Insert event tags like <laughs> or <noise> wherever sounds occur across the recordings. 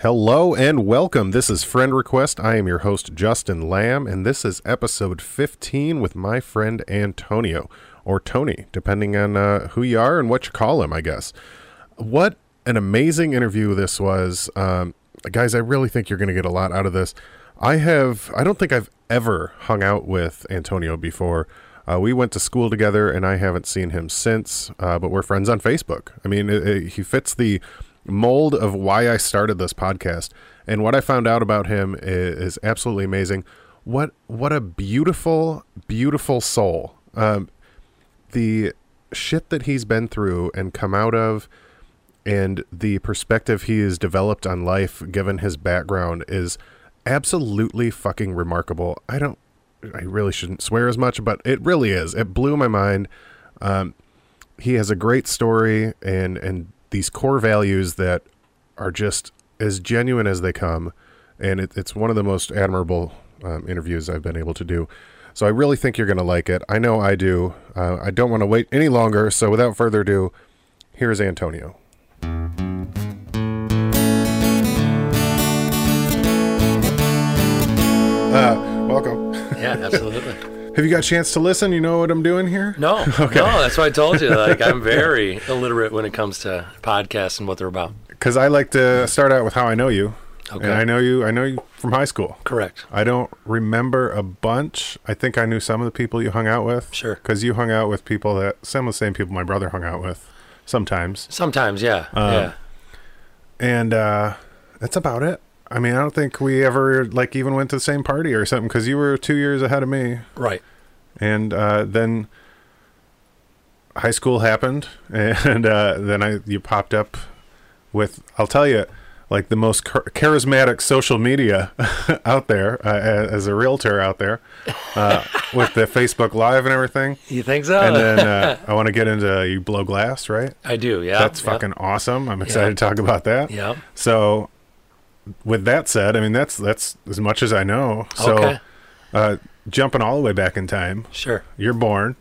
Hello and welcome. This is Friend Request. I am your host, Justin Lamb, and this is episode 15 with my friend Antonio, or Tony, depending on uh, who you are and what you call him, I guess. What an amazing interview this was. Um, guys, I really think you're going to get a lot out of this. I have, I don't think I've ever hung out with Antonio before. Uh, we went to school together, and I haven't seen him since, uh, but we're friends on Facebook. I mean, it, it, he fits the mold of why I started this podcast. And what I found out about him is, is absolutely amazing. What what a beautiful, beautiful soul. Um, the shit that he's been through and come out of, and the perspective he has developed on life, given his background, is absolutely fucking remarkable. I don't, I really shouldn't swear as much, but it really is. It blew my mind. Um, he has a great story and and these core values that are just as genuine as they come. And it, it's one of the most admirable um, interviews I've been able to do. So I really think you're going to like it. I know I do. Uh, I don't want to wait any longer. So without further ado, here's Antonio. Uh, welcome. Yeah, absolutely. Have you got a chance to listen? You know what I'm doing here? No, <laughs> okay. no, that's what I told you. Like I'm <laughs> very illiterate when it comes to podcasts and what they're about. Because I like to start out with how I know you. Okay. And I know you. I know you from high school. Correct. I don't remember a bunch. I think I knew some of the people you hung out with. Sure. Because you hung out with people that some of the same people my brother hung out with. Sometimes. Sometimes, yeah, Um, yeah. And uh, that's about it. I mean, I don't think we ever like even went to the same party or something because you were two years ahead of me. Right. and uh, then high school happened, <laughs> and uh, then I you popped up with I'll tell you like the most char- charismatic social media <laughs> out there uh, as a realtor out there uh, <laughs> with the Facebook Live and everything. You think so? And then uh, I want to get into you blow glass, right? I do. Yeah. That's yeah, fucking awesome. I'm excited Yeah. to talk about that. Yeah. So, with that said, I mean that's that's as much as I know. So, Okay. uh, jumping all the way back in time, Sure. you're born.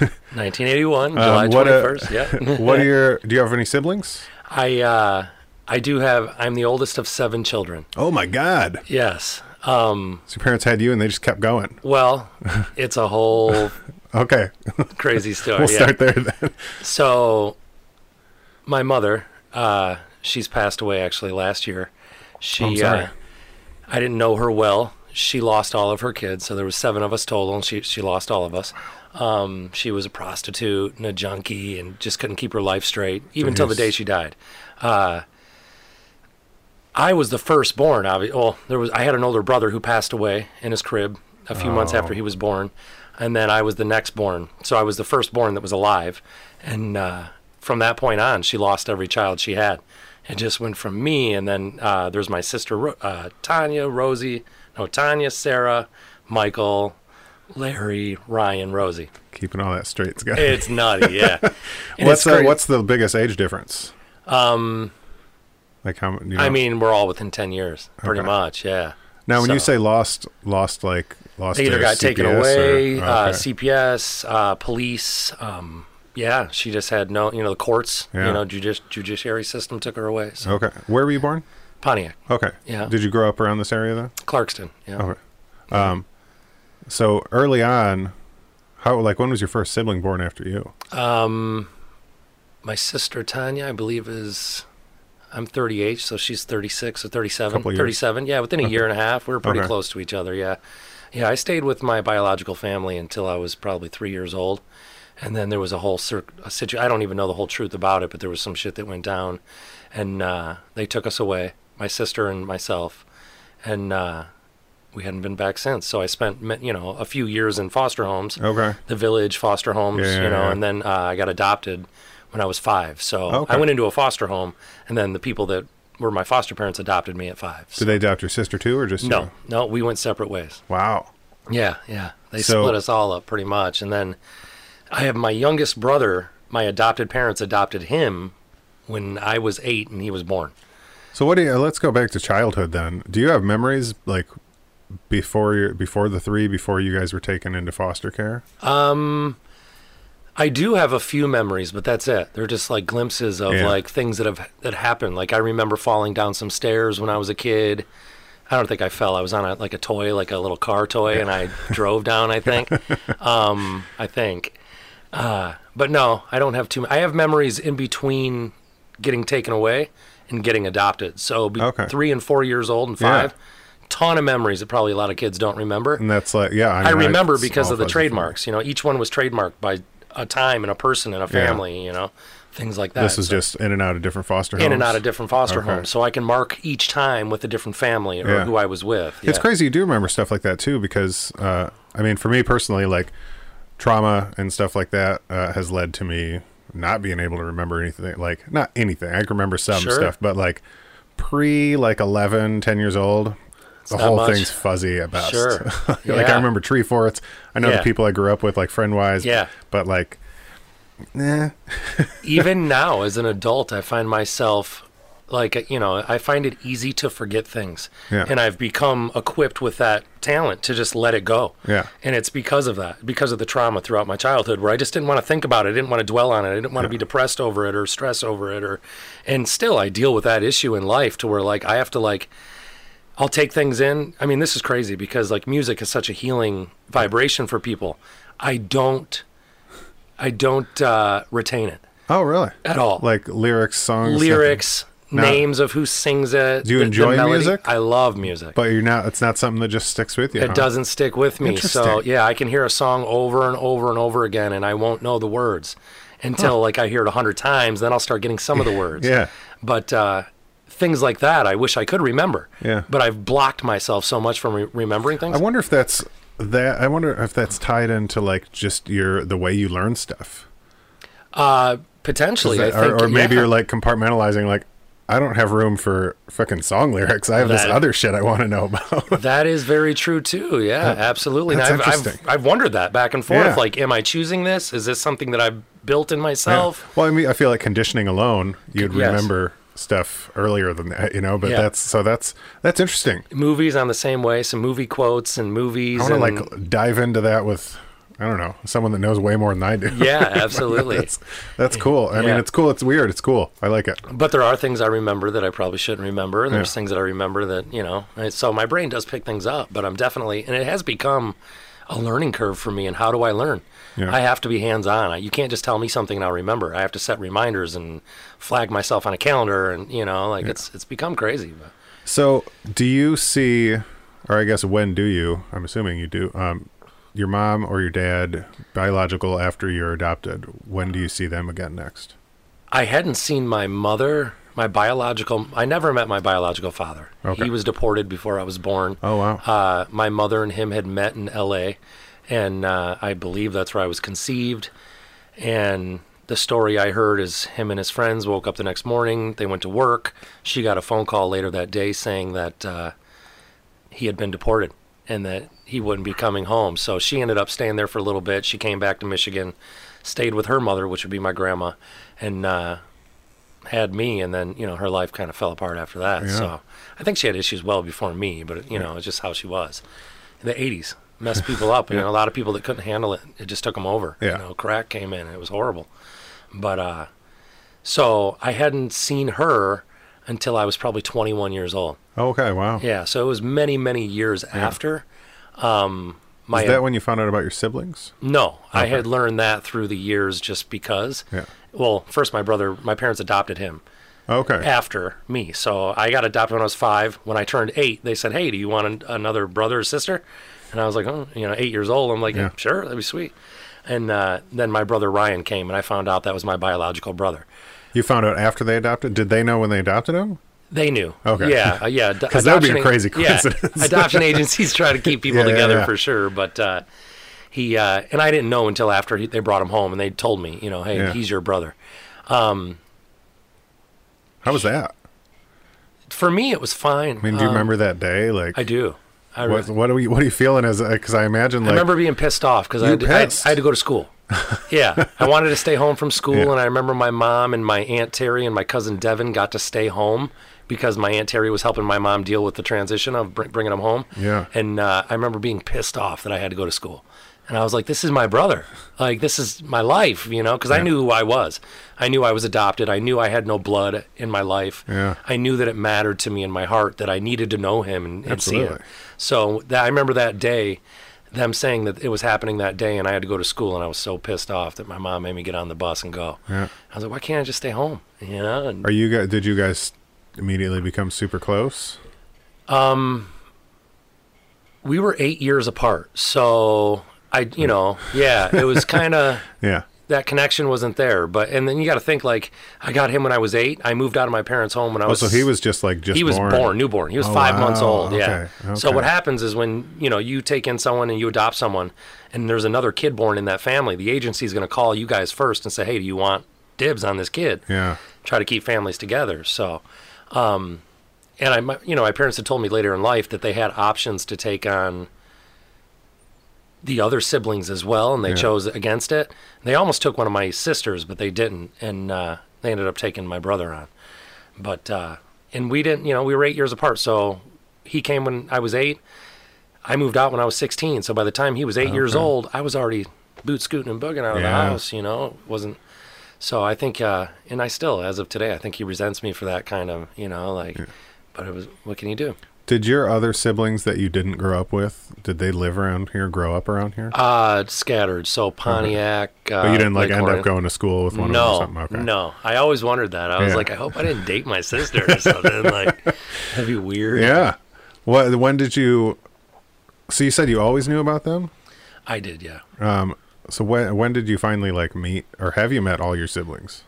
<laughs> 1981, July Um, what a- 21st. yeah. <laughs> what are your? Do you have any siblings? I uh, I do have. I'm the oldest of seven children. Oh my God! Yes. Um. So your parents had you, and they just kept going. Well, <laughs> it's a whole Okay, crazy story. we'll yeah. start there then. So, my mother, uh, she's passed away actually last year. She. Uh, I didn't know her well. She lost all of her kids, so there was seven of us total, and she she lost all of us. Um, she was a prostitute and a junkie, and just couldn't keep her life straight, even till the day she died. Uh, I was the firstborn. Obviously, well, there was I had an older brother who passed away in his crib a few months Oh. after he was born, and then I was the next born. So I was the firstborn that was alive, and uh, from that point on, she lost every child she had. It just went from me, and then uh, there's my sister uh, Tanya, Rosie, no Tanya, Sarah, Michael, Larry, Ryan, Rosie. Keeping all that straight, Scott. It's nutty, yeah. <laughs> What's it's the, crazy. what's the biggest age difference? um? Like how? You know, I mean, we're all within ten years, pretty Okay. much, yeah. now when you say lost, lost like lost. They either got taken away, or- uh, okay. CPS, uh, police. Um, yeah, she just had no, you know, the courts, Yeah. you know, judici- judiciary system took her away. So okay, where were you born? Pontiac, Okay. Yeah. Did you grow up around this area though? Clarkston. Yeah. Okay. Um, so early on, how like when was your first sibling born after you? Um, my sister Tanya, I believe, is I'm 38, so she's 36 or 37. Couple years. 37. Yeah, within a year and a half, we were pretty Okay. close to each other. Yeah, yeah. I stayed with my biological family until I was probably three years old, and then there was a whole cir- a situ- I don't even know the whole truth about it, but there was some shit that went down, and uh, they took us away, my sister and myself, and. Uh, we hadn't been back since, so I spent you know a few years in foster homes Okay. the village foster homes, Yeah, you know, yeah. and then uh, I got adopted when I was five. So Okay. I went into a foster home, and then the people that were my foster parents adopted me at five. So- Did they adopt your sister too, or just no, you? no, we went separate ways. Wow. Yeah, yeah, they So- split us all up pretty much, and then I have my youngest brother. My adopted parents adopted him when I was eight and he was born. So what do you? Let's go back to childhood then. Do you have memories like before you before the three before you guys were taken into foster care? Um, I do have a few memories, but that's it. They're just like glimpses of Yeah. like things that have that happened. Like I remember falling down some stairs when I was a kid. I don't think I fell. I was on a, like a toy, like a little car toy, and I drove down. I think. <laughs> Um, I think. Uh, but no, I don't have too. I have memories in between getting taken away and getting adopted. So be Okay. three and four years old and Yeah. five. Ton of memories that probably a lot of kids don't remember. And that's like, yeah. I mean, remember it's because of the trademarks. You know, each one was trademarked by a time and a person and a Yeah. family. You know, things like that. This is So- just in and out of different foster homes. in and out of different foster Okay. homes, so I can mark each time with a different family or Yeah. who I was with. It's crazy you do remember stuff like that too, because uh, I mean, for me personally, like trauma and stuff like that uh, has led to me not being able to remember anything. Like not anything. I can remember some Sure. stuff, but like pre like 11, 10 years old. The whole much. thing's fuzzy at best. Sure. <laughs> like I remember tree forts. I know Yeah. the people I grew up with, like friend wise. Yeah. But like, eh. <laughs> Even now, as an adult, I find myself like you know I find it easy to forget things, Yeah. and I've become equipped with that talent to just let it go. Yeah. and it's because of that, because of the trauma throughout my childhood, where I just didn't want to think about it, I didn't want to dwell on it, I didn't want to be depressed over it or stress over it, or and still I deal with that issue in life to where like I have to like. I'll take things in. I mean, this is crazy because like music is such a healing vibration for people. I don't, I don't uh, retain it Oh, really? at all. Like lyrics, songs, lyrics, Names of who sings it. Do you the- the enjoy melody. music? I love music. But you're not. It's not something that just sticks with you. it huh? doesn't stick with me. So yeah, I can hear a song over and over and over again, and I won't know the words until like I hear it a hundred times. Then I'll start getting some of the <laughs> words. Yeah. But uh, things like that, I wish I could remember. Yeah. But I've blocked myself so much from re- remembering things. I wonder if that's that. I wonder if that's tied into like just your the way you learn stuff. uh, potentially, I Or- think. or, maybe yeah. you're like compartmentalizing. Like, I don't have room for fucking song lyrics. I have this other shit I want to know about. <laughs> That is very true too. Yeah, absolutely. And that's I've, I've interesting. I've wondered that back and forth. Yeah. Like, am I choosing this? Is this something that I've built in myself? well, I mean, I feel like conditioning alone, you'd Yes. remember stuff earlier than that, you know. But Yeah. that's so that's that's interesting. Movies, I'm the same way. Some movie quotes and movies. I want to like dive into that with. I don't know someone that knows way more than I do. yeah, <laughs> absolutely. that's that's cool. I mean, it's cool. It's weird. It's cool. I like it. but there are things I remember that I probably shouldn't remember, and there's Yeah. things that I remember that you know. So my brain does pick things up, but I'm definitely, and it has become a learning curve for me. And how do I learn? Yeah. I have to be hands on. You can't just tell me something and I'll remember. I have to set reminders and flag myself on a calendar, and you know, like it's it's become crazy. But. So, do you see, or I guess when do you? I'm assuming you do. Um, your mom or your dad, biological after you're adopted. When do you see them again next? I hadn't seen my mother, my biological. I never met my biological father. Okay. He was deported before I was born. Oh wow. Uh, my mother and him had met in L.A., and uh, I believe that's where I was conceived. And the story I heard is him and his friends woke up the next morning. They went to work. She got a phone call later that day saying that uh, he had been deported and that he wouldn't be coming home. So she ended up staying there for a little bit. She came back to Michigan, stayed with her mother, which would be my grandma, and uh, had me. And then you know her life kind of fell apart after that. Yeah. So I think she had issues well before me, but you know it's just how she was. In the '80s, messed people up, and <laughs> Yeah. a lot of people that couldn't handle it, it just took them over. Yeah. You know, crack came in. It was horrible. But uh, so I hadn't seen her until I was probably 21 years old. okay. Wow. Yeah, so it was many, many years after. Um, my Is that when you found out about your siblings? no, I had learned that through the years just because. Yeah. Well, first, my brother, my parents adopted him Okay. after me. So I got adopted when I was five. When I turned eight, they said, "Hey, do you want an, another brother or sister?" And I was like, "Oh, you know, eight years old." I'm like, Yeah. "Sure, that'd be sweet." And uh, then my brother Ryan came, and I found out that was my biological brother. You found out after they adopted. Did they know when they adopted him? They knew. Okay. Yeah, uh, yeah. 'Cause that would be a crazy yeah, coincidence. <laughs> adoption agencies try to keep people Yeah, yeah, together yeah. for sure, but uh, he uh, and I didn't know until after he, they brought him home and they told me, you know, hey, Yeah. he's your brother. How was that? For me, it was fine. I mean, do you remember that day? Like, Um, I do. I, re- what what are we, what are you feeling as? Because I imagine I remember being pissed off because I, You had to- I. I had to go to school. <laughs> yeah, I wanted to stay home from school, Yeah. and I remember my mom and my aunt Terry and my cousin Devin got to stay home because my aunt Terry was helping my mom deal with the transition of br- bringing them home. Yeah. and uh, I remember being pissed off that I had to go to school And I was like, this is my brother. Like, this is my life, you know, because I knew who I was. I knew I was adopted. I knew I had no blood in my life. Yeah. I knew that it mattered to me in my heart that I needed to know him and, and see him. So that, I remember that day, them saying that it was happening that day, and I had to go to school, and I was so pissed off that my mom made me get on the bus and go. Yeah. I was like, why can't I just stay home? You know? And, Are you guys? Did you guys immediately become super close? um, we were eight years apart, so I, you know, yeah, it was kind of. <laughs> Yeah. That connection wasn't there. But and then you got to think like I got him when I was eight. I moved out of my parents' home when I Oh, was. so he was just like just he was born. newborn. He was Oh, five months wow. old. Yeah. Okay, So what happens is when you know you take in someone and you adopt someone, and there's another kid born in that family, the agency is going to call you guys first and say, "Hey, do you want dibs on this kid?" Yeah. Try to keep families together. So, um, and I, you know, my parents had told me later in life that they had options to take on the other siblings as well, and they Yeah. chose against it. They almost took one of my sisters, but they didn't, and uh, they ended up taking my brother on. But uh, and we didn't, you know, we were eight years apart. So he came when I was eight. I moved out when I was 16. So by the time he was eight years old, I was already boot scooting and booging out of Yeah. the house. You know, it wasn't. So I think, uh, and I still, as of today, I think he resents me for that kind of, you know, like. But it was, what can you do? Did your other siblings that you didn't grow up with? Did they live around here? Grow up around here? Uh, scattered. So Pontiac. Uh, but you didn't like Lake end Orion. up going to school with one of them no, or something. Okay. no. I always wondered that. I was Yeah. like, I hope I didn't date my sister or something. <laughs> like, that'd be weird. Yeah. What? When did you? So you said you always knew about them. I did, yeah. Um. So when when did you finally like meet, or have you met all your siblings?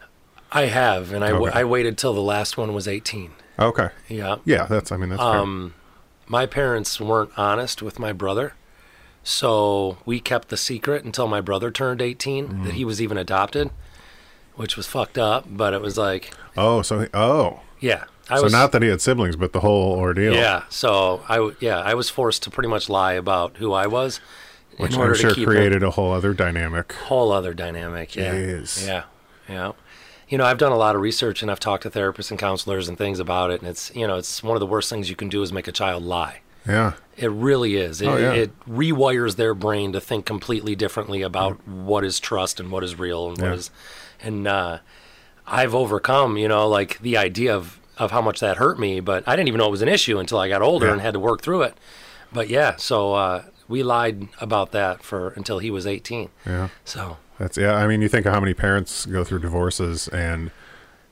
I have, and I, w- Okay. I waited till the last one was 18. Okay. Yeah. Yeah. That's. I mean. That's. Um, my parents weren't honest with my brother, so we kept the secret until my brother turned 18 Mm-hmm. that he was even adopted, which was fucked up. But it was like, Oh. So. he- Oh. yeah, I so was not that he had siblings, but the whole ordeal. yeah. So I yeah I was forced to pretty much lie about who I was Which I'm sure created a whole other dynamic. whole other dynamic. Yeah. Yeah. Yeah. You know, I've done a lot of research and I've talked to therapists and counselors and things about it. And it's, you know, it's one of the worst things you can do is make a child lie. Yeah. It really is. It, Oh, yeah. it rewires their brain to think completely differently about what is trust and what is real and what Yeah. is, and uh, I've overcome, you know, like the idea of of how much that hurt me, but I didn't even know it was an issue until I got older Yeah. and had to work through it. But yeah, so uh, we lied about that for until he was 18. Yeah. So That's yeah. I mean, you think of how many parents go through divorces, and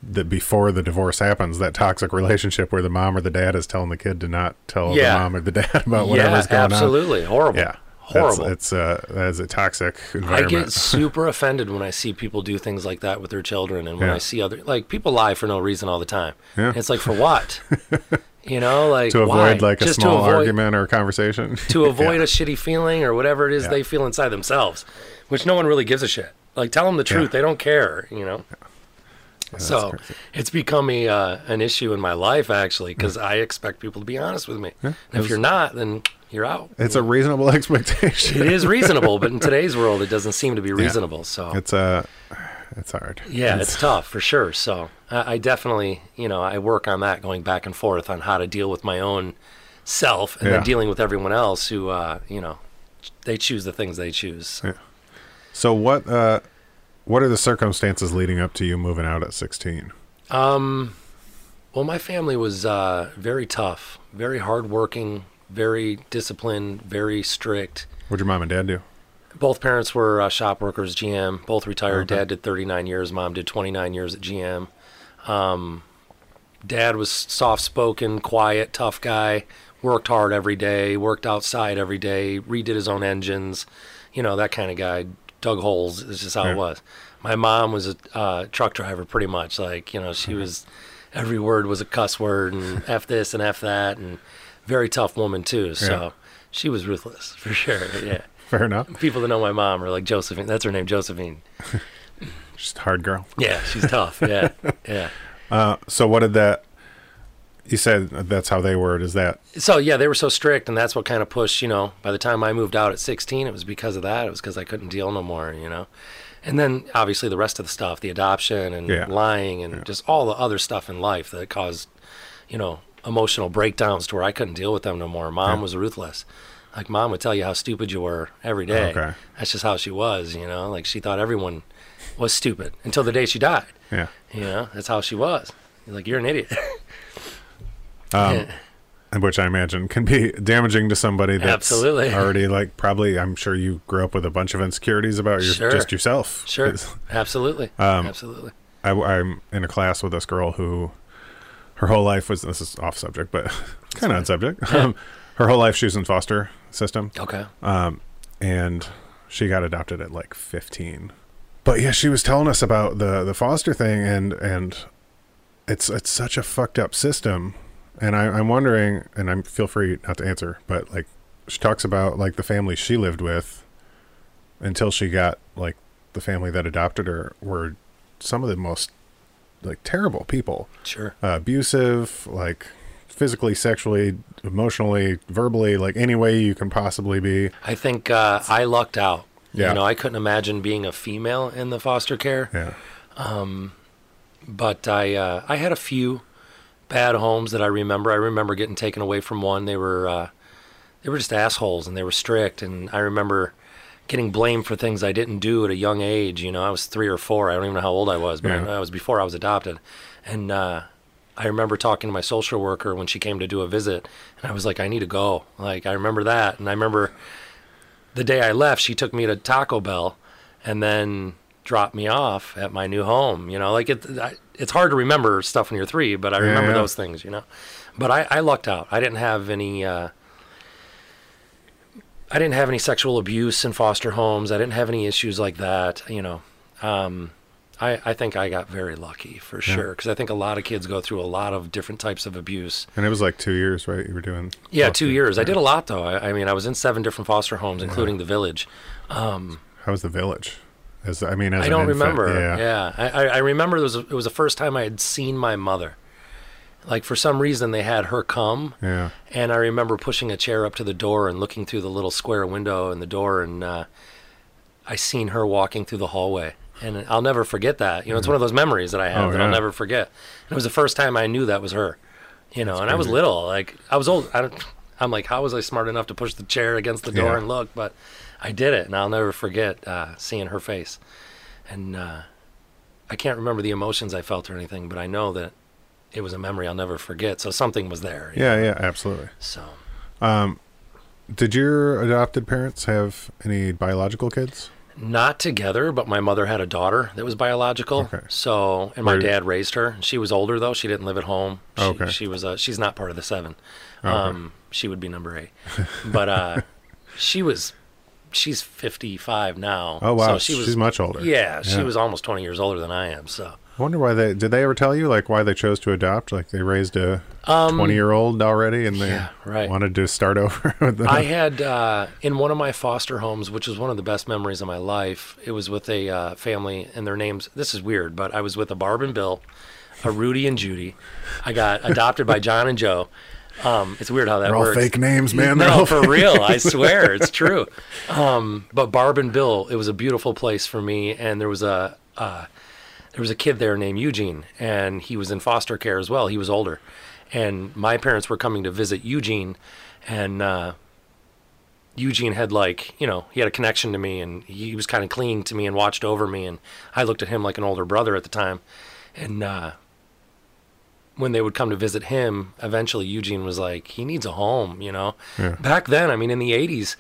that before the divorce happens, that toxic relationship where the mom or the dad is telling the kid to not tell Yeah. the mom or the dad <laughs> about whatever's yeah, going on absolutely horrible. Yeah, horrible. It's uh, that is a toxic I get <laughs> super offended when I see people do things like that with their children, and when Yeah. I see other like people lie for no reason all the time. Yeah. It's like for what? <laughs> you know, like to why? avoid like a Just small to avoid, argument or conversation. <laughs> to avoid a shitty feeling or whatever it is Yeah. they feel inside themselves, which no one really gives a shit. Like tell them the truth; Yeah. they don't care. You know. so crazy. it's become a, uh, an issue in my life actually because I expect people to be honest with me. And if you're not, then you're out. it's a reasonable <laughs> expectation. it is reasonable, but in <laughs> today's world, it doesn't seem to be reasonable. So It's uh, it's hard. Yeah, it's tough for sure. So I, I definitely, you know, I work on that going back and forth on how to deal with my own self and Yeah. then dealing with everyone else who, uh, you know, they choose the things they choose. Yeah. So what uh, what are the circumstances leading up to you moving out at 16? Um, well, my family was uh, very tough, very hardworking, very disciplined, very strict. What'd your mom and dad do? Both parents were uh, shop workers, GM. Both retired. Okay. Dad did 39 years. Mom did 29 years at GM. Um, dad was soft-spoken, quiet, tough guy. Worked hard every day. Worked outside every day. Redid his own engines. You know that kind of guy. Dug holes. It's just how Yeah. it was. My mom was a uh, truck driver, pretty much. Like you know, she was. Every word was a cuss word, and <laughs> f this and f that, and very tough woman too. So Yeah. she was ruthless <laughs> for sure. Yeah Fair enough. people that know my mom are like Josephine. That's her name, Josephine. <laughs> Just hard girl. Yeah, she's tough. Yeah, <laughs> yeah. Uh, so what did that? You said that's how they were. Is that So yeah, they were so strict, and that's what kind of pushed. You know, by the time I moved out at 16, it was because of that. It was because I couldn't deal no more. You know, and then obviously the rest of the stuff, the adoption and Yeah. lying, and just all the other stuff in life that caused, you know, emotional breakdowns to where I couldn't deal with them no more. Mom Yeah. was ruthless. Like mom would tell you how stupid you were every day. Okay. That's just how she was, you know. Like she thought everyone was stupid until the day she died. Yeah. You know, that's how she was. Like you're an idiot. <laughs> Um, which I imagine can be damaging to somebody that's Absolutely. <laughs> already like probably. I'm sure you grew up with a bunch of insecurities about your Sure. just yourself. sure, <laughs> absolutely, Um, absolutely. I, I'm in a class with this girl who her whole life was this is off subject, but <laughs> kind of on subject. Um, her whole life she was in foster system, Okay. um, and she got adopted at like 15. But yeah, she was telling us about the the foster thing, and and it's it's such a fucked up system. And I, I'm wondering, and I'm feel free not to answer, but like she talks about like the family she lived with until she got like the family that adopted her were some of the most like terrible people, Sure. uh, abusive, like physically, sexually, emotionally, verbally, like any way you can possibly be. I think uh, I lucked out. Yeah. You know, I couldn't imagine being a female in the foster care. Yeah. Um, but I uh, I had a few bad homes that I remember. I remember getting taken away from one. They were uh, they were just assholes and they were strict. And I remember getting blamed for things I didn't do at a young age. You know, I was three or four. I don't even know how old I was, but Yeah. I, I was before I was adopted. And uh, I remember talking to my social worker when she came to do a visit, and I was like, I need to go. Like I remember that, and I remember the day I left, she took me to Taco Bell, and then dropped me off at my new home. You know, like it, I, it's hard to remember stuff when you're three, but I Yeah, remember yeah. those things. You know, but I, I lucked out. I didn't have any. Uh, I didn't have any sexual abuse in foster homes. I didn't have any issues like that. You know, um, I, I think I got very lucky for sure because I think a lot of kids go through a lot of different types of abuse. And it was like two years, right? You were doing. Yeah, two years. I did a lot though. I, I mean, I was in seven different foster homes, including the village. How was the village? As I mean, as I don't infant, remember. Yeah. Yeah, I, I, I remember it was it was the first time I had seen my mother. Like for some reason they had her come, Yeah. and I remember pushing a chair up to the door and looking through the little square window in the door, and uh, I seen her walking through the hallway, and I'll never forget that. You know, it's one of those memories that I have Oh, that yeah. I'll never forget. And it was the first time I knew that was her. You know, and I was little, like I was old. I don't, I'm like, how was I smart enough to push the chair against the door Yeah. and look? But I did it, and I'll never forget uh, seeing her face. And uh, I can't remember the emotions I felt or anything, but I know that it was a memory I'll never forget. So something was there. Yeah. know? Yeah. Absolutely. So Did your adopted parents have any biological kids? not together, but my mother had a daughter that was biological. Okay. So and my Where- dad raised her. She was older though. She didn't live at home. She, Okay. She was uh, she's not part of the seven. Okay. Um, she would be number eight. but uh, <laughs> she was she's 55 now. Oh wow, So she was she's much older. Yeah, she Yeah. was almost 20 years older than I am. So I wonder why they did. They ever tell you like why they chose to adopt? Like they raised a Um, twenty-year-old already, and they yeah, right. wanted to start <laughs> over. with them. I had uh, in one of my foster homes, which was one of the best memories of my life. It was with a uh, family, and their names. This is weird, but I was with a Barb and Bill, a Rudy and Judy. I got <laughs> adopted by John and Joe. Um, it's weird how that They're all fake names, man. They're No, all for real. I swear, it's <laughs> true. Um, but Barb and Bill, it was a beautiful place for me, and there was a uh, there was a kid there named Eugene, and he was in foster care as well. He was older, and my parents were coming to visit Eugene, and uh, Eugene had like you know he had a connection to me, and he was kind of clinging to me and watched over me, and I looked at him like an older brother at the time, and. Uh, when they would come to visit him, eventually Eugene was like, he needs a home, you know? Yeah. Back then, I mean, in the 80s,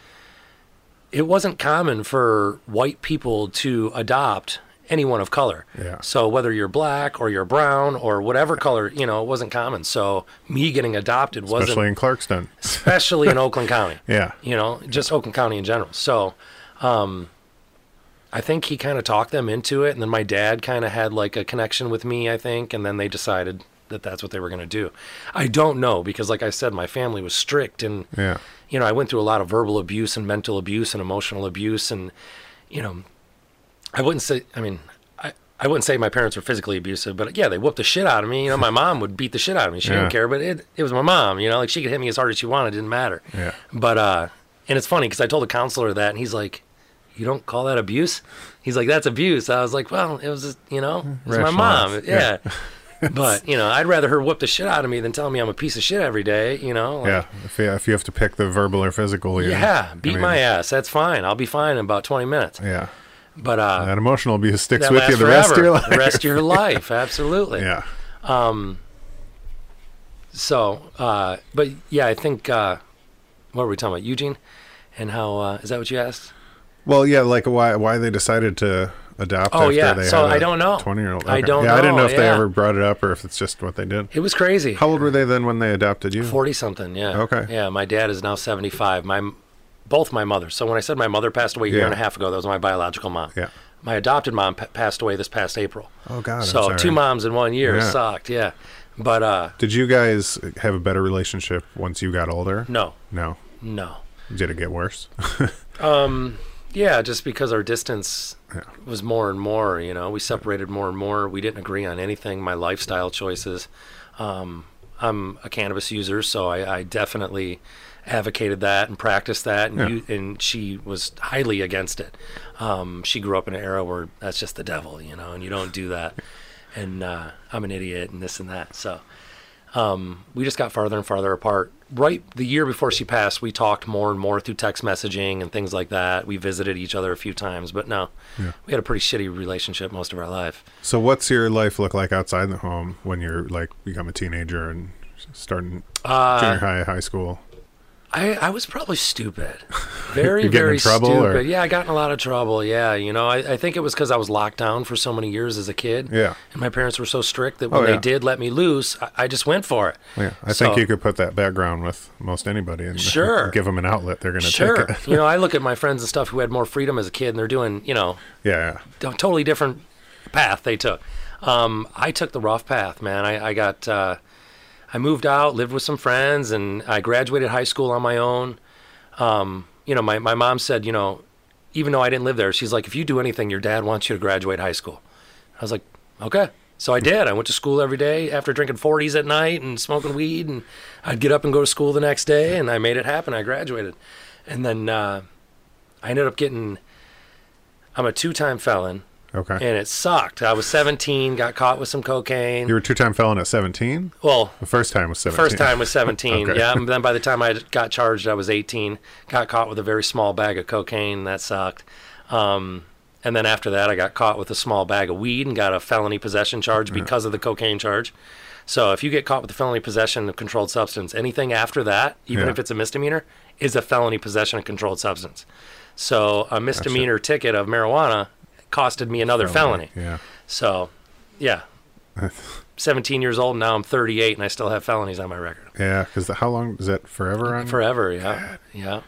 it wasn't common for white people to adopt anyone of color. Yeah. So whether you're black or you're brown or whatever color, you know, it wasn't common. So me getting adopted wasn't, especially in Clarkston. especially in Oakland County <laughs> Yeah. you know, just Oakland County in general. So, um, I think he kind of talked them into it, and then my dad kind of had like a connection with me, I think, and then they decided that that's what they were going to do. I don't know because, like I said, my family was strict, and Yeah. you know, I went through a lot of verbal abuse and mental abuse and emotional abuse, and you know, I wouldn't say, I mean. I, I wouldn't say my parents were physically abusive, but yeah, they whooped the shit out of me. You know, my mom would beat the shit out of me. She Yeah. didn't care, but it, it was my mom. You know, like she could hit me as hard as she wanted. It didn't matter. Yeah. But uh, and it's funny because I told a counselor that, and he's like, "You don't call that abuse?" He's like, "That's abuse." I was like, "Well, it was, just, you know, it was my mom." Rationalize. Yeah. <laughs> but you know, I'd rather her whip the shit out of me than tell me I'm a piece of shit every day. You know, like, yeah. If you, if you have to pick the verbal or physical, yeah, I beat mean, my ass. That's fine. I'll be fine in about 20 minutes. Yeah. But uh, That emotional abuse sticks with you the rest of your life. The rest of your life, absolutely. <laughs> yeah. Um, so, uh, but yeah, I think uh, what were we talking about, Eugene, and how uh, is that what you asked? Well, yeah, like why why they decided to adopt Oh, yeah. they So I don't know. 20 year old. I don't Yeah, I didn't know know, if they ever brought it up or if it's just what they did. It was crazy. How old were they then when they adopted you? 40 something, yeah. Okay. Yeah, my dad is now 75. My both my mothers. So when I said my mother passed away a year Yeah. and a half ago, that was my biological mom. Yeah. My adopted mom pa- passed away this past April. Oh God. I'm so two moms in one year Yeah. sucked, yeah. But uh Did you guys have a better relationship once you got older? no, No. no. Did it get worse? <laughs> Um yeah, just because our distance Yeah. was more and more, you know, we separated more and more. We didn't agree on anything, my lifestyle choices. Um I'm a cannabis user, so I, I definitely advocated that and practiced that, and, Yeah. you, and she was highly against it. Um, she grew up in an era where that's just the devil, you know, and you don't do that. <laughs> And uh, I'm an idiot and this and that. So um, we just got farther and farther apart. Right the year before she passed, we talked more and more through text messaging and things like that. We visited each other a few times, but no, Yeah. we had a pretty shitty relationship most of our life. so what's your life look like outside the home when you're like become a teenager and starting Uh, junior high, high school? I, I was probably stupid. <laughs> Very, very trouble, stupid. or- Yeah, I got in a lot of trouble. Yeah, you know, I, I think it was because I was locked down for so many years as a kid. Yeah. And my parents were so strict that when Oh, they did let me loose, I, I just went for it. Yeah, I So- think you could put that background with most anybody and Sure. <laughs> give them an outlet. They're going to Sure. take it. you know, <laughs> I look at my friends and stuff who had more freedom as a kid and they're doing, you know, Yeah, totally different path they took. Um, I took the rough path, man. I, I got, uh, I moved out, lived with some friends, and I graduated high school on my own. Um, you know, my, my mom said, you know, even though I didn't live there, she's like, if you do anything, your dad wants you to graduate high school. I was like, okay. So I did. I went to school every day after drinking 40s at night and smoking weed, and I'd get up and go to school the next day, and I made it happen. I graduated. And then uh, I ended up getting, I'm a two time felon okay. and it sucked. I was 17, got caught with some cocaine. you were a two-time felon at 17. well, The first time was 17. first time was 17. <laughs> Okay. Yeah, and then by the time I got charged, I was 18. Got caught with a very small bag of cocaine. That sucked. Um, and then after that, I got caught with a small bag of weed and got a felony possession charge because of the cocaine charge. So if you get caught with a felony possession of controlled substance, anything after that, even Yeah. if it's a misdemeanor, is a felony possession of controlled substance. So a misdemeanor ticket of marijuana costed me another felony. Yeah. So, yeah. <laughs> 17 years old, now I'm 38 and I still have felonies on my record. Yeah, because how long is that forever on? Forever, yeah. Yeah.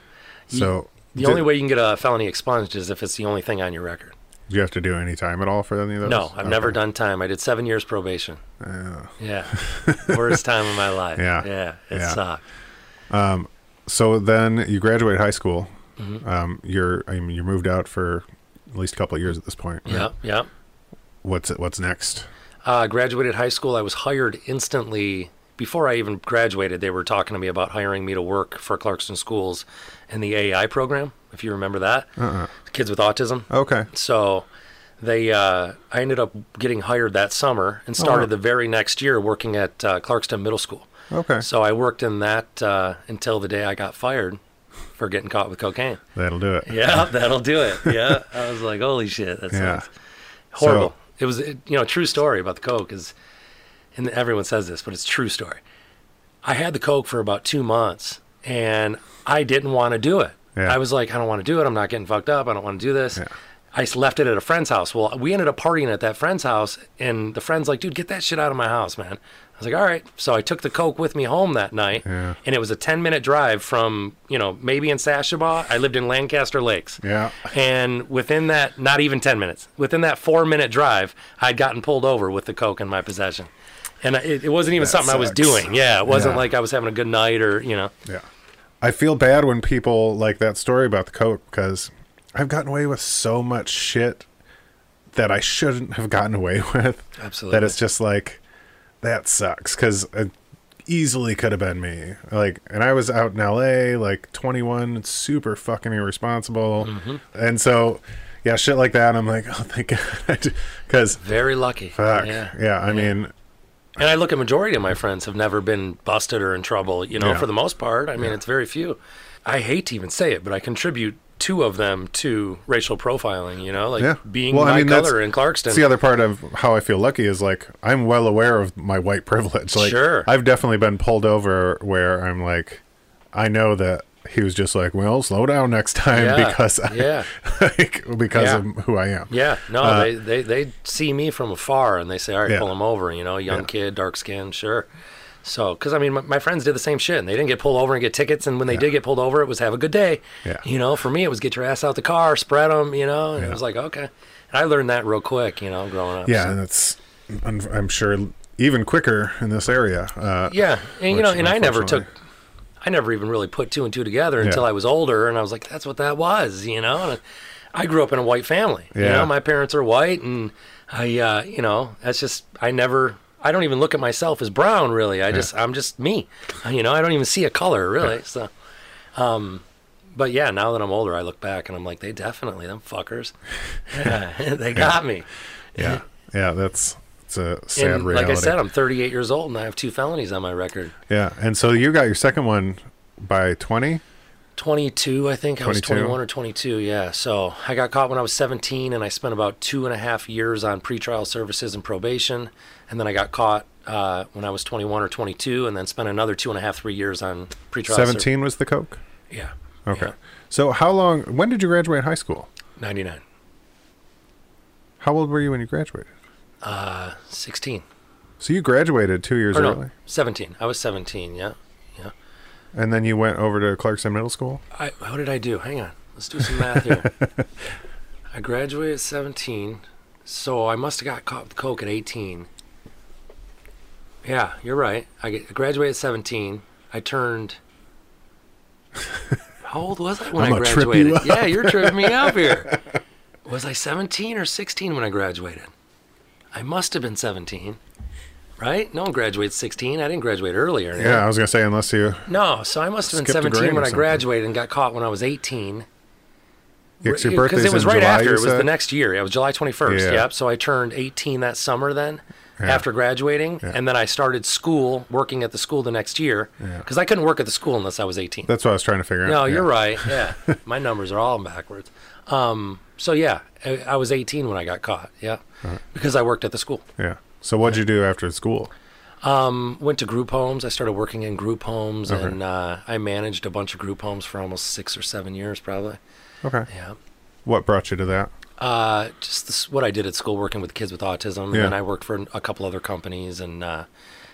so The did- only way you can get a felony expunged is if it's the only thing on your record. do you have to do any time at all for any of those? No, I've never done time. I did seven years probation. Yeah. Yeah. <laughs> Worst time of my life. Yeah. Yeah. It Yeah. sucked. So then you graduate high school. Mm-hmm. Um, you're I mean you moved out for at least a couple of years at this point. right? Yeah. Yeah. What's what's next? Uh, graduated high school. I was hired instantly. Before I even graduated, they were talking to me about hiring me to work for Clarkston Schools in the AI program, if you remember that. Uh-uh. Kids with autism. Okay. So they, uh, I ended up getting hired that summer and started wow. the very next year working at uh, Clarkston Middle School. Okay. So I worked in that uh, until the day I got fired for getting caught with cocaine. That'll do it. Yeah, <laughs> that'll do it. Yeah, I was like, holy shit, that's Yeah. horrible. So- it was, it, you know, true story about the coke is, and everyone says this, but it's a true story. I had the coke for about two months, and I didn't want to do it. Yeah. I was like, I don't want to do it. I'm not getting fucked up. I don't want to do this. Yeah. I left it at a friend's house. Well, we ended up partying at that friend's house, and the friend's like, dude, get that shit out of my house, man. I was like, all right. So I took the Coke with me home that night, Yeah. and it was a 10 minute drive from, you know, maybe in Sashabaw. I lived in Lancaster Lakes. Yeah. And within that, not even 10 minutes, within that four minute drive, I'd gotten pulled over with the Coke in my possession. And it, it wasn't even That something I was doing. Yeah, it wasn't Yeah. like I was having a good night or, you know. Yeah. I feel bad when people like that story about the coke because I've gotten away with so much shit that I shouldn't have gotten away <laughs> with. Absolutely. That it's just like that sucks because it easily could have been me. Like, and I was out in L.A. like 21, super fucking irresponsible, Mm-hmm. and so yeah, shit like that. I'm like, <laughs> oh, thank God, because Very lucky. Fuck. Yeah. Yeah. I mean, And I look at majority of my friends have never been busted or in trouble, you know, Yeah. for the most part. I mean, it's very few. I hate to even say it, but I contribute two of them to racial profiling, you know, like Yeah. being Well, I mean, color in Clarkston. It's the other part of how I feel lucky is like I'm well aware of my white <laughs> privilege. Like Sure. I've definitely been pulled over where I'm like, I know that he was just like, well, slow down next time Yeah, because I, yeah. <laughs> like, because Yeah. of who I am. Yeah, no, Uh, they, they they see me from afar and they say, "All right, pull him over." You know, young kid, dark skin, sure. So, because I mean, my, my friends did the same shit. And they didn't get pulled over and get tickets, and when they did get pulled over, it was have a good day. Yeah. You know, for me, it was get your ass out the car, spread them. You know, and Yeah. it was like okay. And I learned that real quick. You know, growing up. Yeah, so. and it's I'm, I'm sure even quicker in this area. Uh, Yeah, and you know, and I never took, I never even really put two and two together until Yeah. I was older, and I was like, that's what that was, you know. And I grew up in a white family. You Yeah. know, my parents are white, and I, uh, you know, that's just I never. I don't even look at myself as brown, really. I just, I'm just me. You know, I don't even see a color, really. So, um, but yeah, now that I'm older, I look back and I'm like, they definitely, them fuckers, <laughs> yeah, <laughs> they got me. yeah, yeah. That's it's a sad And reality. like I said, I'm 38 years old and I have two felonies on my record. yeah, and so you got your second one by 20. 22, I think. I was 22? 21 or 22, yeah. So I got caught when I was 17, and I spent about two and a half years on pretrial services and probation. And then I got caught uh, when I was 21 or 22, and then spent another two and a half, three years on pretrial. ser- 17 was the coke. yeah. Okay. Yeah. So how long? When did you graduate high school? 99. How old were you when you graduated? Uh, 16. So you graduated two years no, early, 17. I was 17, yeah. Yeah. and then you went over to Clarkston Middle School. I, how did I do? Hang on. Let's do some math here. <laughs> I graduated at 17, so I must have got caught with coke at 18. Yeah, you're right. I get- I graduated at 17. I turned. <laughs> How old was I when I'm I graduated? you. Yeah, you're tripping me up here. <laughs> Was I 17 or 16 when I graduated? I must have been 17. Right? No one graduates 16. I didn't graduate earlier. Yeah, I was gonna say unless you No, so I must have been Skipped a grade 17 when I graduated and got caught when I was 18. your Because birthday. it was in right July, after. It was the next year. It was July 21st. Yeah. Yep. So I turned 18 that summer then Yeah. after graduating. Yeah. And then I started school, working at the school the next year. Because I couldn't work at the school unless I was 18. That's what I was trying to figure no, out. No, you're right. Yeah. <laughs> My numbers are all backwards. Um, so yeah, I, I was 18 when I got caught. Yeah. Uh-huh. Because I worked at the school. Yeah. So what'd you do after school? Um, went to group homes. I started working in group homes, Okay. and uh, I managed a bunch of group homes for almost six or seven years, probably. Okay. Yeah. What brought you to that? Uh, just this, what I did at school, working with kids with autism, and Yeah. then I worked for a couple other companies, and uh,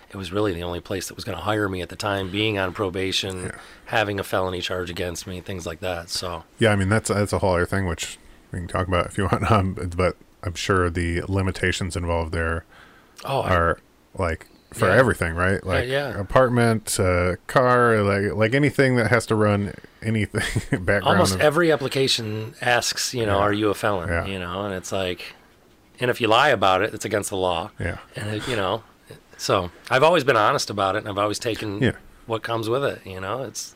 it was really the only place that was going to hire me at the time, being on probation, Yeah. having a felony charge against me, things like that. So Yeah, I mean that's that's a whole other thing which we can talk about if you <laughs> want. Um, but I'm sure the limitations involved there oh, I- are like for Yeah. everything, right? Like yeah. apartment, uh, car, like like anything that has to run anything <laughs> background. almost of- every application asks, you know, Yeah. are you a felon? Yeah. You know, and it's like, and if you lie about it, it's against the law. yeah, and it, you know so i've always been honest about it and i've always taken Yeah. what comes with it you know it's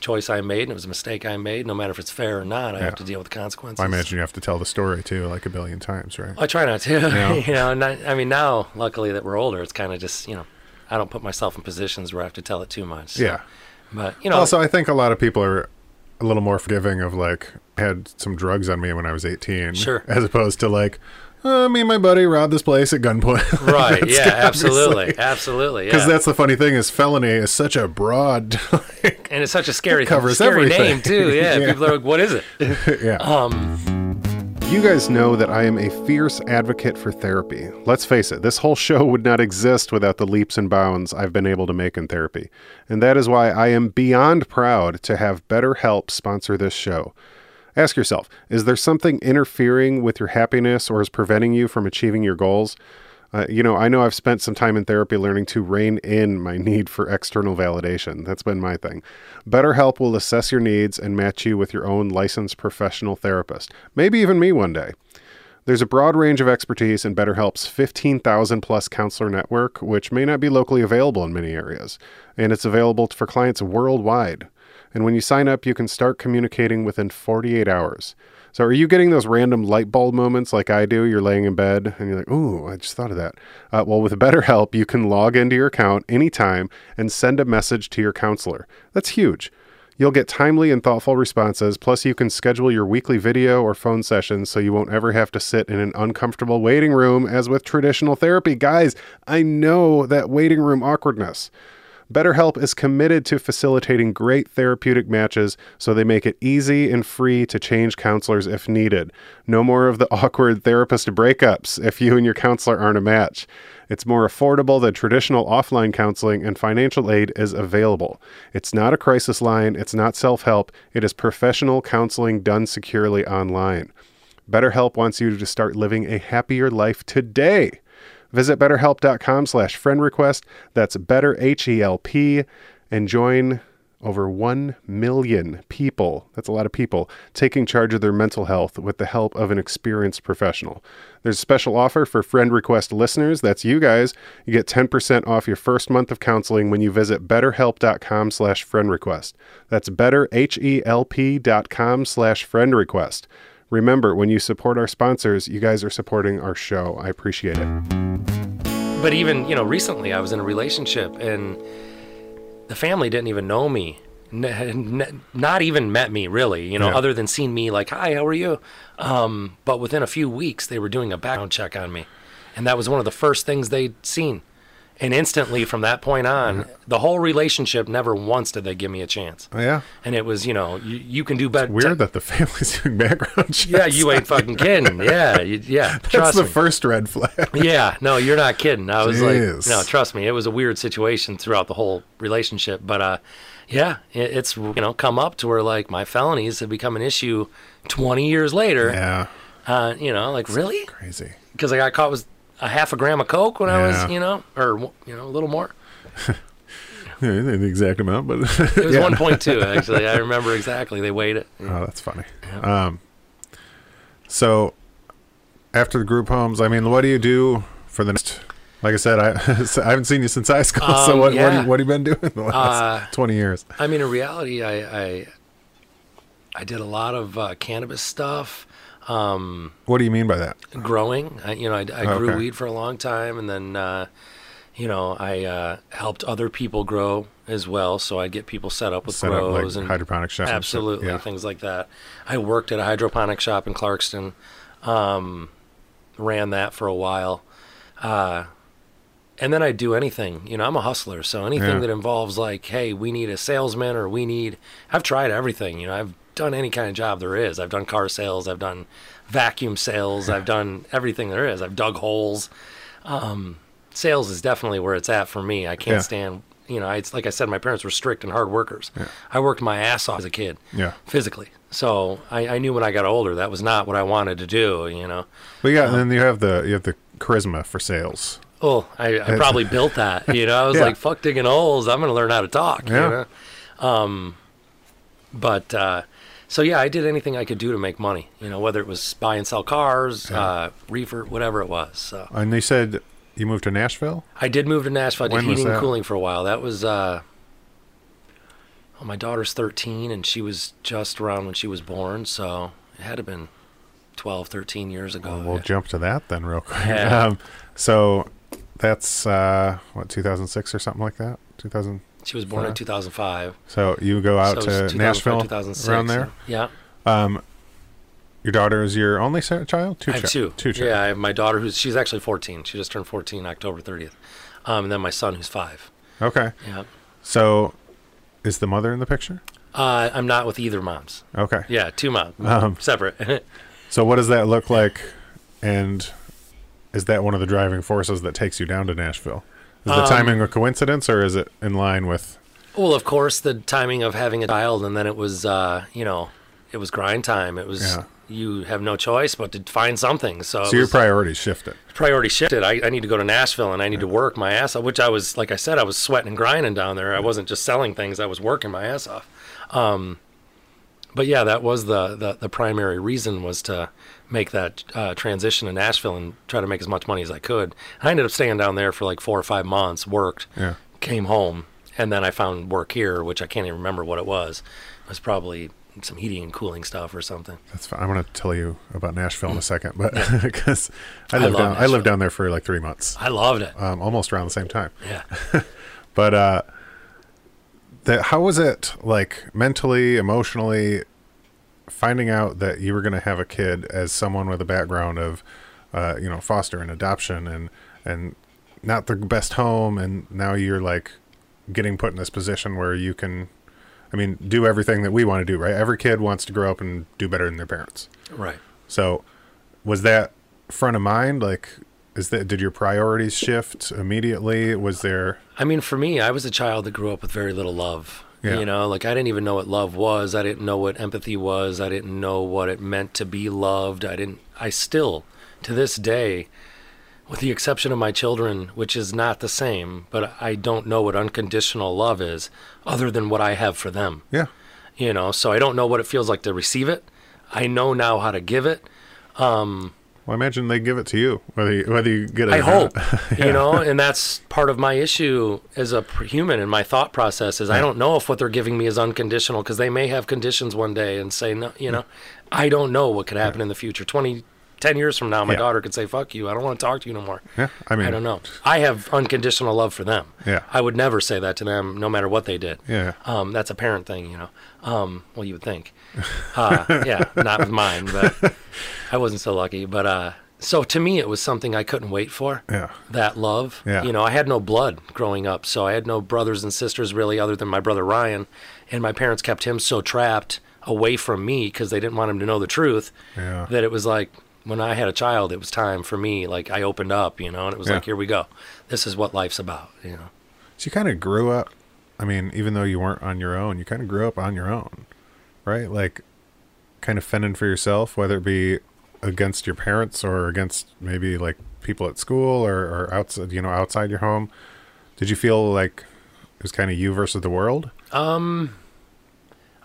choice i made and it was a mistake i made no matter if it's fair or not i Yeah. have to deal with the consequences I imagine you have to tell the story too, like a billion times, right? i try not to <laughs> Yeah. you know I, I mean now luckily that we're older it's kind of just you know i don't put myself in positions where i have to tell it too much so- yeah. but you know Also, I think a lot of people are a little more forgiving of like had some drugs on me when I was 18, Sure. as opposed to like uh, me and my buddy robbed this place at gunpoint. <laughs> right yeah obviously- absolutely absolutely Because yeah. that's the funny thing is felony is such a broad, <laughs> like, and it's such a scary covers scary everything. name too yeah, <laughs> Yeah. people are like what is it yeah. um You guys know that I am a fierce advocate for therapy. Let's face it, this whole show would not exist without the leaps and bounds I've been able to make in therapy. And that is why I am beyond proud to have BetterHelp sponsor this show. Ask yourself is there something interfering with your happiness or is preventing you from achieving your goals? Uh, you know, I know I've spent some time in therapy learning to rein in my <laughs> need for external validation. That's been my thing. BetterHelp will assess your needs and match you with your own licensed professional therapist. Maybe even me one day. There's a broad range of expertise in BetterHelp's 15,000 plus counselor network, which may not be locally available in many areas, and it's available for clients worldwide. And when you sign up, you can start communicating within 48 hours. So, are you getting those random light bulb moments like I do? You're laying in bed and you're like, ooh, I just thought of that. Uh, well, with BetterHelp, you can log into your account anytime and send a message to your counselor. That's huge. You'll get timely and thoughtful responses, plus, you can schedule your weekly video or phone sessions so you won't ever have to sit in an uncomfortable waiting room as with traditional therapy. Guys, I know that waiting room awkwardness. BetterHelp is committed to facilitating great therapeutic matches so they make it easy and free to change counselors if needed. No more of the <laughs> awkward therapist breakups if you and your counselor aren't a match. It's more affordable than traditional offline counseling, and financial aid is available. It's not a crisis line, it's not self help, it is professional counseling done securely online. BetterHelp wants you to start living a happier life today. Visit betterhelp.com slash friend request. That's better H-E-L-P and join over 1 million people. That's a lot of people taking charge of their mental health with the help of an experienced professional. There's a special offer for friend request listeners. That's you guys. You get 10% off your first month of counseling when you visit betterhelp.com slash friend request. That's betterhelp.com slash friend request. Remember, when you support our sponsors, you guys are supporting our show. I appreciate it. But even, you know, recently I was in a relationship and the family didn't even know me. Not even met me really, you know, Yeah. other than seeing me like, "Hi, how are you?" Um, but within a few weeks, they were doing a background check on me, and that was one of the first things they'd seen. And instantly, from that point on, the whole relationship never once did they give me a chance. Oh, yeah. And it was, you know, you, you can do better. Weird that the family's <laughs> doing background checks. yeah, you ain't fucking kidding. <laughs> Yeah, you, yeah. That's Trust the me. first red flag. Yeah, no, you're not kidding. I was Jeez. like, no, trust me, it was a weird situation throughout the whole relationship. But uh, yeah, it, it's you know come up to where like my felonies have become an issue 20 years later. yeah. Uh, you know, like really? Crazy. Because I got caught with a half a gram of coke when I was, you know, or you know, a little more. <laughs> Yeah, the exact amount, but It was <laughs> yeah. 1.2 <laughs> actually. I remember exactly. They weighed it. Oh, that's funny. Um, so after the group homes, I mean, what do you do for the next? Like I said, I I haven't seen you since high school. so Um, what what, yeah. have you, what have you been doing the last Uh, twenty years? I mean, in reality, I I, I did a lot of uh, cannabis stuff. Um, What do you mean by that? growing. I, you know, I, I grew Okay. weed for a long time, and then, uh, you know, I uh, helped other people grow as well. So I'd get people set up with Set up like grows and hydroponic shops. absolutely Yeah. things like that. I worked at a hydroponic shop in Clarkston, um, ran that for a while, uh, and then I do anything. You know, I'm a hustler, so anything Yeah. that involves like, hey, we need a salesman or we need. I've tried everything. You know, I've done any kind of job there is. I've done car sales. I've done vacuum sales. I've done everything there is. I've dug holes. Um, sales is definitely where it's at for me. I can't Yeah. stand. You know, I, it's like I said, my parents were strict and hard workers. Yeah. I worked my ass off as a kid Yeah. physically. So I, I knew when I got older that was not what I wanted to do. You know, But yeah, and then you have the you have the charisma for sales. oh, I, I probably built that. You know, I was <laughs> Yeah. like, fuck digging holes. I'm gonna learn how to talk. Yeah. You know? Um, but uh, so yeah, I did anything I could do to make money. You know, whether it was buy and sell cars, uh, reefer, whatever it was. So And they said you moved to Nashville. I did move to Nashville. I did When was heating and cooling for a while. That was uh, well, my daughter's 13, and she was just around when she was born, so it had to have been 12, 13 years ago. Well, we'll Yeah. jump to that then real quick. Yeah. <laughs> Um, so that's uh, what 2006 or something like that. 2000. She was born in 2005. So you go out so to Nashville 2006, around there. Yeah, Um, your daughter is your only child. Two I have two. Two. chi- Yeah, I have my daughter who's she's actually 14. She just turned 14 October 30th. Um, and then my son who's five. Okay. Yeah. So is the mother in the picture? Uh, I'm not with either moms. Okay. Yeah, two moms, Um, separate. <laughs> So what does that look like? And is that one of the driving forces that takes you down to Nashville? Is the Um, timing a coincidence, or is it in line with? Well, of course, the timing of having a child, and then it was, uh, you know, it was grind time. It was Yeah. you have no choice but to find something. So, So your was- priorities shifted. priority shifted. I, I need to go to Nashville, and I need to work my ass off. Which I was, like I said, I was sweating and grinding down there. I wasn't just selling things; I was working my ass off. Um, but yeah, that was the, the the primary reason was to make that uh, transition to Nashville and try to make as much money as I could. I ended up staying down there for like four or five months, worked, Yeah. came home and then I found work here, which I can't even remember what it was. It was probably some heating and cooling stuff or something. That's fine. I'm going to tell you about Nashville in a second, but because <laughs> I I lived love down, I lived down there for like three months, I loved it. um, almost around the same time. Yeah. <laughs> But uh, the, how was it like mentally, emotionally, finding out that you were going to have a kid as someone with a background of, uh, you know, foster and adoption and and not the best home, and now you're like getting put in this position where you can, I mean, do everything that we want to do, right? Every kid wants to grow up and do better than their parents. Right. So, was that front of mind? Like, is that did your priorities shift immediately? Was there? I mean, for me, I was a child that grew up with very little love. Yeah. You know, like I didn't even know what love was. I didn't know what empathy was. I didn't know what it meant to be loved. I didn't, I still, to this day, with the exception of my children, which is not the same, but I don't know what unconditional love is other than what I have for them. Yeah, You know, so I don't know what it feels like to receive it. I know now how to give it. Um, well, I imagine they give it to you, whether you, whether you get it. I hope, not. <laughs> you know, and that's part of my issue as a human and my thought process is I don't know if what they're giving me is unconditional because they may have conditions one day and say no, you know, I don't know what could happen in the future. 20, 10 years from now, my Yeah. daughter could say, fuck you. I don't want to talk to you no more. yeah. I mean, I don't know. I have unconditional love for them. Yeah. I would never say that to them no matter what they did. Yeah. Um, that's a parent thing, you know. Um, well, you would think. <laughs> Uh, yeah, not with mine, but I wasn't so lucky. But uh, so to me, it was something I couldn't wait for. Yeah. That love. Yeah. You know, I had no blood growing up, so I had no brothers and sisters really, other than my brother Ryan, and my parents kept him so trapped away from me because they didn't want him to know the truth. Yeah. That it was like when I had a child, it was time for me. Like I opened up, you know, and it was Yeah. like, here we go. This is what life's about, you know. So you kind of grew up. I mean, even though you weren't on your own, you kind of grew up on your own, right? Like, kind of fending for yourself, whether it be against your parents or against maybe like people at school or, or outside, you know, outside your home. Did you feel like it was kind of you versus the world? Um,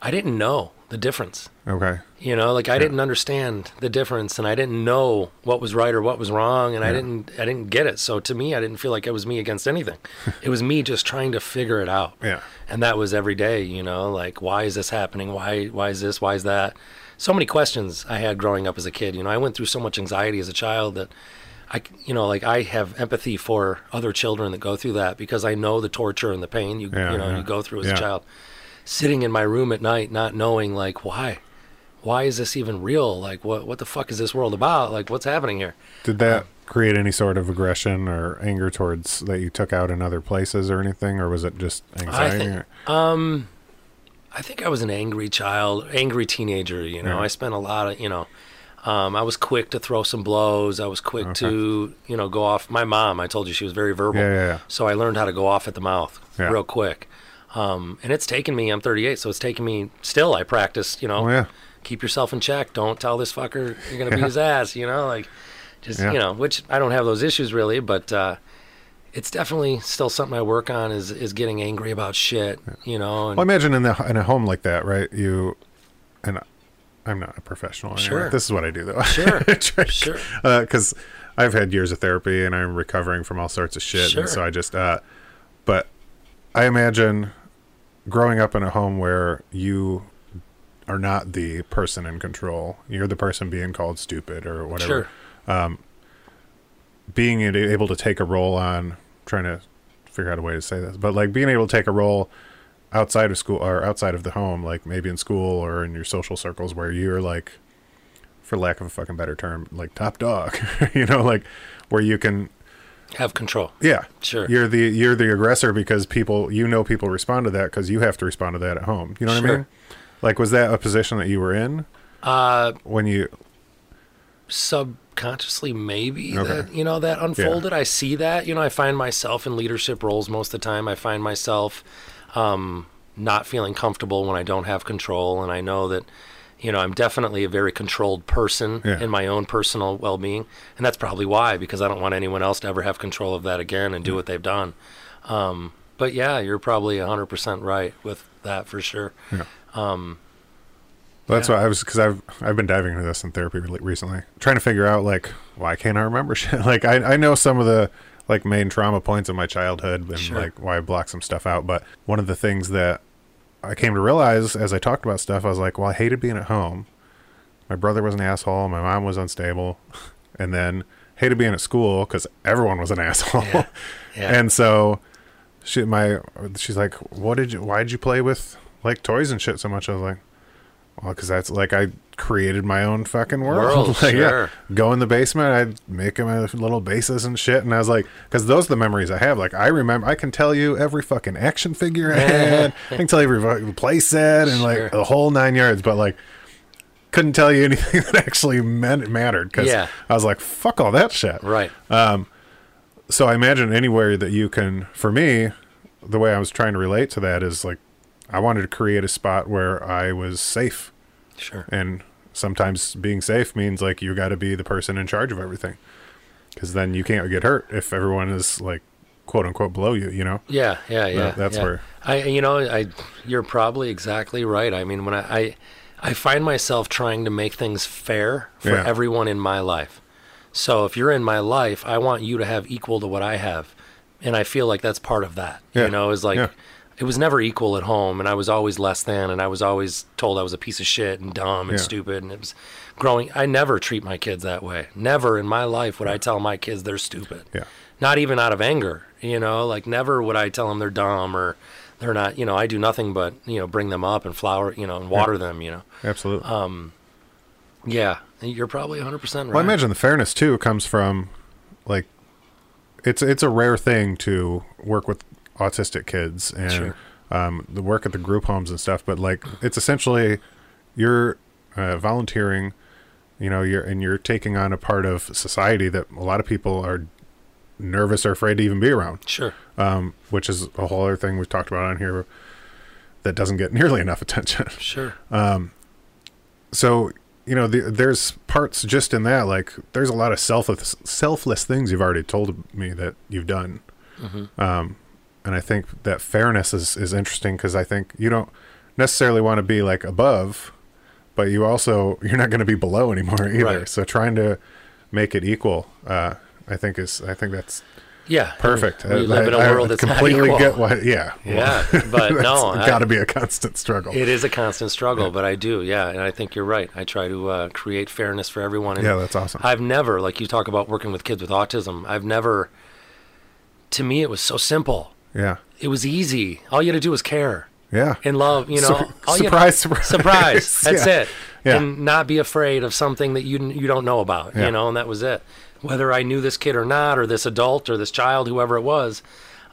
I didn't know the difference. Okay. You know, like I didn't understand the difference and I didn't know what was right or what was wrong and I didn't I didn't get it. So to me I didn't feel like it was me against anything. <laughs> it was me just trying to figure it out. Yeah. And that was every day, you know, like why is this happening? Why why is this? Why is that? So many questions I had growing up as a kid. You know, I went through so much anxiety as a child that I, you know, like I have empathy for other children that go through that because I know the torture and the pain you, Yeah, you know, yeah. you go through as Yeah. a child. Sitting in my room at night, not knowing like why, why is this even real? Like what, what the fuck is this world about? Like what's happening here? Did that create any sort of aggression or anger towards that you took out in other places or anything, or was it just anxiety? think- I think I was an angry child, angry teenager. You know, Yeah. I spent a lot of, you know, um, I was quick to throw some blows. I was quick Okay. to, you know, go off. My mom, I told you, she was very verbal. Yeah, yeah, yeah. So I learned how to go off at the mouth real quick. Um, and it's taken me. I'm 38, so it's taken me. Still, I practice. You know, oh yeah, keep yourself in check. Don't tell this fucker you're gonna <laughs> beat his ass. You know, like just Yeah. you know, which I don't have those issues really, but uh, it's definitely still something I work on. Is is getting angry about shit. You know, and Well, imagine in the in a home like that, right? You and I'm not a professional. Anyway. Sure. This is what I do though. Sure. <laughs> Try- Sure. Because I've had years of therapy and I'm recovering from all sorts of shit, Sure. and so I just. uh But I imagine growing up in a home where you are not the person in control. You're the person being called stupid or whatever. sure. Um, being able to take a role on trying to figure out a way to say this, but like being able to take a role outside of school or outside of the home, like maybe in school or in your social circles where you're like, for lack of a fucking better term, like top dog, <laughs> you know, like where you can, Have control. yeah, Sure. you're the you're the aggressor because people you know people respond to that because you have to respond to that at home. You know what I mean? Like, was that a position that you were in Uh, when you? subconsciously maybe Okay. that you know that unfolded i see that you know i find myself in leadership roles most of the time i find myself um not feeling comfortable when i don't have control and i know that you know i'm definitely a very controlled person Yeah. in my own personal well-being and that's probably why because i don't want anyone else to ever have control of that again and do what they've done um but yeah you're probably 100% right with that for sure Well, that's Yeah. why I was because I've I've been diving into this in therapy re- recently, trying to figure out like why can't I remember <laughs> shit. Like I I know some of the like main trauma points of my childhood and Sure. like why I block some stuff out. But one of the things that I came to realize as I talked about stuff, I was like, well, I hated being at home. My brother was an asshole. My mom was unstable, <laughs> and then hated being at school because everyone was an <laughs> asshole. Yeah. Yeah. And so she my she's like, "What did you? Why did you play with like toys and shit so much?" I was like, "Well, because that's like I created my own fucking world. World, <laughs> Like, sure. Go in the basement. I'd make my little bases and shit. And I was like, because those are the memories I have. Like I remember, I can tell you every fucking action figure I had. <laughs> I can tell you every play set and Sure. like the whole nine yards. But like. Couldn't tell you <laughs> anything that actually meant mattered because Yeah. I was like, "Fuck all that shit." right. Um. so I imagine anywhere that you can, for me, the way I was trying to relate to that is like, I wanted to create a spot where I was safe. Sure. And sometimes being safe means like you got to be the person in charge of everything. Because then you can't get hurt if everyone is like, quote unquote, below you, you know? Yeah, yeah, yeah. that's yeah. where- I, you know, I, you're probably exactly right. I mean, when I, I, I find myself trying to make things fair for Yeah. everyone in my life. So if you're in my life, I want you to have equal to what I have, and I feel like that's part of that. Yeah. You know, is like. Yeah. It was never equal at home, and I was always less than, and I was always told I was a piece of shit and dumb and Yeah. stupid, and it was growing. I never treat my kids that way. Never in my life would I tell my kids they're stupid Yeah. not even out of anger you know like never would i tell them they're dumb or they're not you know i do nothing but you know bring them up and flower you know and water them you know Absolutely. Um yeah you're probably 100% right Well, I imagine the fairness too comes from like it's it's a rare thing to work with autistic kids and Sure. um, the work at the group homes and stuff. But like it's essentially you're uh, volunteering, you know, you're and you're taking on a part of society that a lot of people are nervous or afraid to even be around. sure Um, which is a whole other thing we've talked about on here that doesn't get <laughs> nearly enough attention sure Um, so you know the, there's parts just in that like there's a lot of selfless selfless things you've already told me that you've done um, and i think that fairness is, is interesting because i think you don't necessarily want to be like above but you also you're not going to be below anymore <laughs> either. Right. so trying to make it equal uh, i think is i think that's yeah perfect. we I- live in a I- I world that's not completely equal. get why yeah. <laughs> Yeah, but <laughs> no, I- got to be a constant struggle. It is a constant struggle but i do yeah and i think you're right. I try to uh, create fairness for everyone and yeah that's awesome. I've never, like you talk about working with kids with autism, I've never, to me, it was so simple. Yeah It was easy. All you had to do was care yeah and love, you know. Sur- all you surprise, surprise. surprise. <laughs> That's Yeah. it. Yeah. And not be afraid of something that you you don't know about, Yeah. you know, and that was it. Whether I knew this kid or not, or this adult or this child, whoever it was,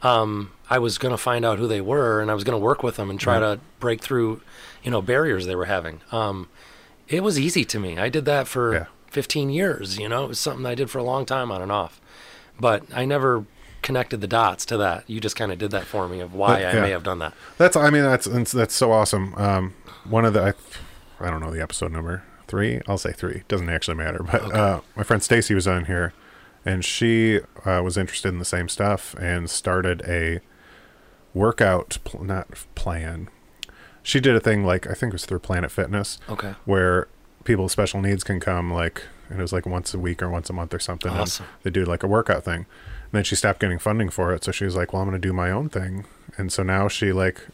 um, I was going to find out who they were, and I was going to work with them and try to break through, you know, barriers they were having. Um, it was easy to me. I did that for Yeah. 15 years. You know, it was something I did for a long time on and off, but I never connected the dots to that. You just kind of did that for me of why But, I may have done that. That's I mean that's that's, so awesome. Um, one of the I, I don't know the episode number three. I'll say three. Doesn't actually matter. But uh, my friend Stacy was on here, and she uh, was interested in the same stuff and started a workout pl- not plan. She did a thing like I think it was through Planet Fitness Okay. where people with special needs can come like and it was like once a week or once a month or something. and Awesome. They do like a workout thing. And then she stopped getting funding for it, so she was like, "Well, I'm going to do my own thing." And so now she like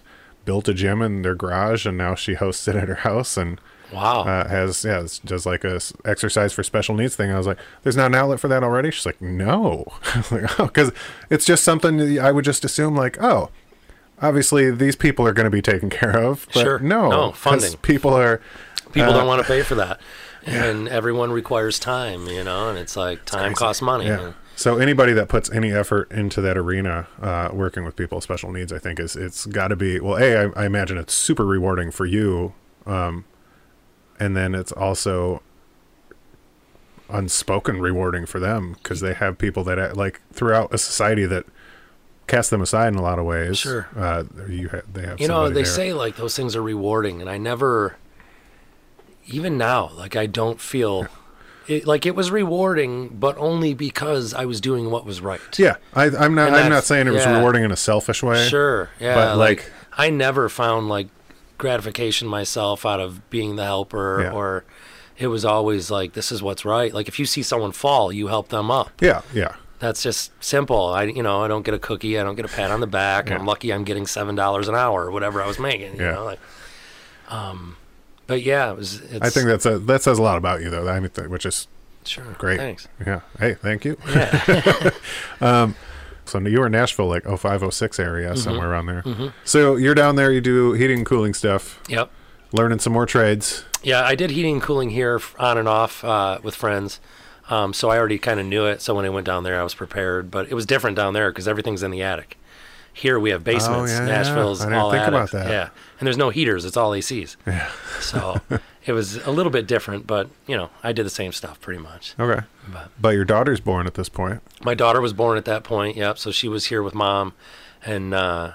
built a gym in their garage, and now she hosts it at her house and Wow. uh, has yeah, it's just like a s- exercise for special needs thing. I was like, "There's not an outlet for that already." She's like, "No," <laughs> like, "Oh, because it's just something that I would just assume like, oh." Obviously, these people are going to be taken care of, but Sure. no, No, funding. People are People uh, don't want to pay for that. <laughs> And everyone requires time, you know, and it's like time costs money. Yeah. So anybody that puts any effort into that arena, uh, working with people with special needs, I think is it's got to be well. A, I, I imagine it's super rewarding for you, um, and then it's also unspoken rewarding for them because they have people that uh, like throughout a society that cast them aside in a lot of ways. Sure. uh, you ha- they have You know, they there. say like those things are rewarding, and I never, even now, like I don't feel. It, like it was rewarding, but only because I was doing what was right. Yeah, I, I'm not. And I'm not saying it was yeah. rewarding in a selfish way. Sure. Yeah. But, like, like- I never found like gratification myself out of being the helper Yeah. or it was always like this is what's right. Like if you see someone fall, you help them up. Yeah, yeah. That's just simple. I, you know, I don't get a cookie. I don't get a pat on the back. Yeah. I'm lucky. I'm getting seven dollars an hour or whatever I was making. You Yeah. know, like, um, but yeah, it was. It's, I think that's a, that says a lot about you, though. I mean, which is sure. great. Thanks. Yeah. Hey, thank you. Yeah. <laughs> So you were in Nashville, like 0506 area, Mm-hmm. somewhere around there. So you're down there. You do heating and cooling stuff, yep. learning some more trades. Yeah, I did heating and cooling here on and off uh, with friends. Um, so I already kind of knew it. So when I went down there, I was prepared. But it was different down there because everything's in the attic. Here we have basements. Oh, yeah, Nashville's I didn't all think about that. Yeah, and there's no heaters. It's all ACs. Yeah. So it was a little bit different, but you know, I did the same stuff pretty much. Okay. But But your daughter's born at this point. my daughter was born at that point. Yep. So she was here with mom, and uh,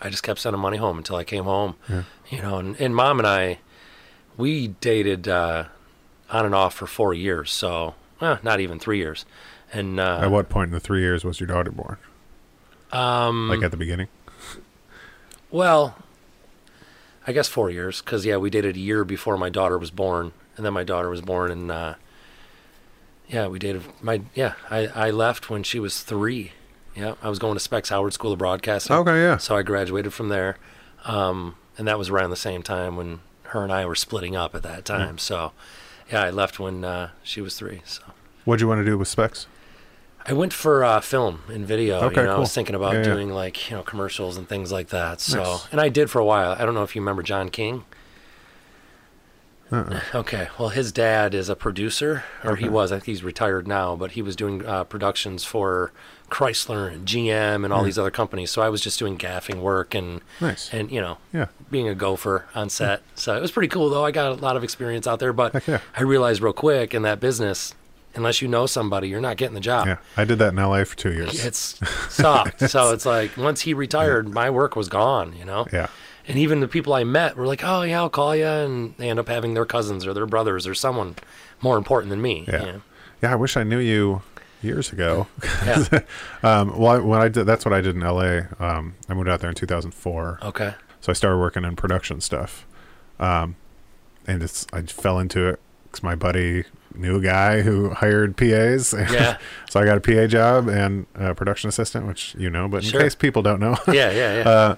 I just kept sending money home until I came home. Yeah. You know, and, and mom and I, we dated uh, on and off for four years. So well, not even three years. And uh, At what point in the three years was your daughter born? Um, Like at the beginning? Well, I guess four years, because yeah, we dated a year before my daughter was born, and then my daughter was born, and uh, yeah, we dated. My yeah, I I left when she was three. Yeah, I was going to Specs Howard School of Broadcasting. Okay, yeah. So I graduated from there, um, and that was around the same time when her and I were splitting up at that time. So yeah, I left when uh, she was three. So. What'd you want to do with specs? I went for uh, film and video. Okay, you know, I was thinking about Yeah, yeah. doing like you know commercials and things like that. So, Nice. and I did for a while. I don't know if you remember John King. Uh-uh. <sighs> Okay, well, his dad is a producer, or he was. I think he's retired now, but he was doing uh, productions for Chrysler and GM and all Yeah. these other companies. So I was just doing gaffing work and Nice. and you know Yeah. being a gopher on set. So it was pretty cool though. I got a lot of experience out there, but yeah. I realized real quick in that business, unless you know somebody, you're not getting the job. Yeah. I did that in LA for two years. It's sucked. <laughs> so it's like once he retired, my work was gone, you know? Yeah. And even the people I met were like, oh, yeah, I'll call you. And they end up having their cousins or their brothers or someone more important than me. Yeah. you know? Yeah. I wish I knew you years ago. Yeah. <laughs> um, well, I, when I did, that's what I did in LA. Um, I moved out there in 2004. Okay. So I started working in production stuff. Um, and it's, I fell into it because my buddy knew a guy who hired PAs. <laughs> Yeah. so I got a PA job and a production assistant, which you know, but in Sure. case people don't know. Yeah, yeah, yeah. <laughs> Uh,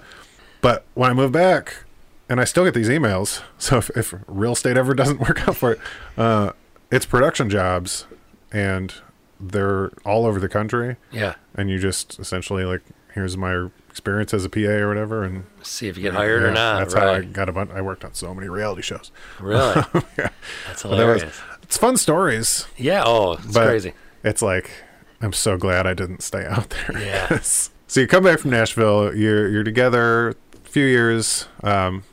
but when I moved back, and I still get these emails. <laughs> So if, if real estate ever doesn't work out for it, uh, it's production jobs, and they're all over the country. yeah. And you just essentially like, here's my experience as a PA or whatever, and See if you get hired yeah, or not. That's how I got a bunch. I worked on so many reality shows. Really? Yeah. That's But that was- hilarious. It's fun stories, yeah. Oh, it's but crazy. it's like I'm so glad I didn't stay out there. Yeah. <laughs> so you come back from Nashville. You're you're together a few years um,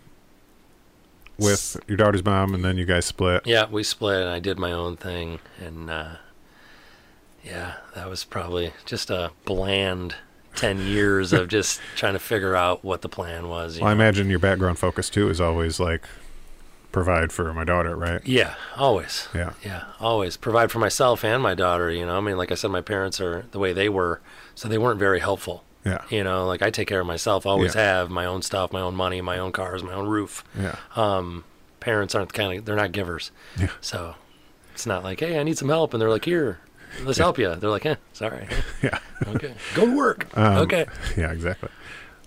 with your daughter's mom, and then you guys split. Yeah, we split and I did my own thing. And uh, yeah, that was probably just a bland 10 years of <laughs> just trying to figure out what the plan was. Well, I imagine your background focus too is always like provide for my daughter, right? Yeah, always. Yeah. Yeah, always provide for myself and my daughter. You know, I mean, like I said, my parents are the way they were, so they weren't very helpful. Yeah. You know, like I take care of myself, always Yeah. have my own stuff, my own money, my own cars, my own roof. Yeah. Um, parents aren't kind of they're not givers, Yeah. so it's not like, hey, I need some help, and they're like, here, let's help you. They're like, eh, sorry, <laughs> Yeah. okay, go to work. Um, okay, Yeah. Exactly.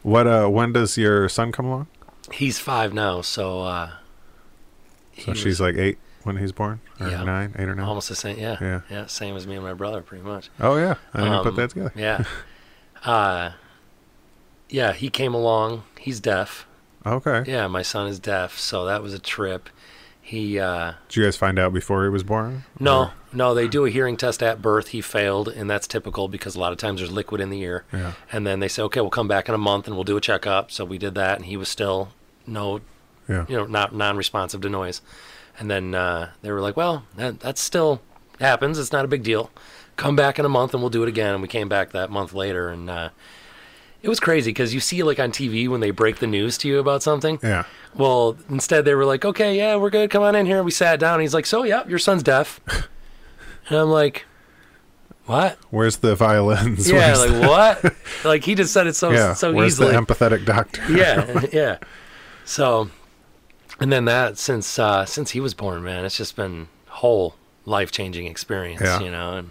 What? Uh, when does your son come along? he's five now, so uh, So he she's was like eight when he's born, or Yeah. nine, eight or nine. almost the same. Yeah, Yeah. yeah, same as me and my brother, pretty much. Oh yeah, I didn't put Um, that together. Yeah. <laughs> Uh, yeah, he came along. He's deaf. Okay. Yeah, my son is deaf, so that was a trip. He uh Did you guys find out before he was born? no, Or- no, they do a hearing test at birth. He failed, and that's typical because a lot of times there's liquid in the ear. Yeah. And then they say, "Okay, we'll come back in a month and we'll do a checkup." So we did that and he was still no, Yeah. you know, not non-responsive to noise. And then uh, they were like, "Well, that that still happens. It's not a big deal. Come back in a month and we'll do it again." And we came back that month later and uh it was crazy because you see like on TV when they break the news to you about something. Yeah. Well, instead they were like, "Okay, yeah, we're good. Come on in here." We sat down. And he's like, "So, yeah, your son's deaf." <laughs> and I'm like, "What?" Where's the violins? <laughs> Yeah, Where's like <laughs> what? like he just said it so yeah. so Where's easily. the empathetic doctor? yeah, yeah. So, and then that since uh, since he was born, man, it's just been whole life changing experience, Yeah. you know, and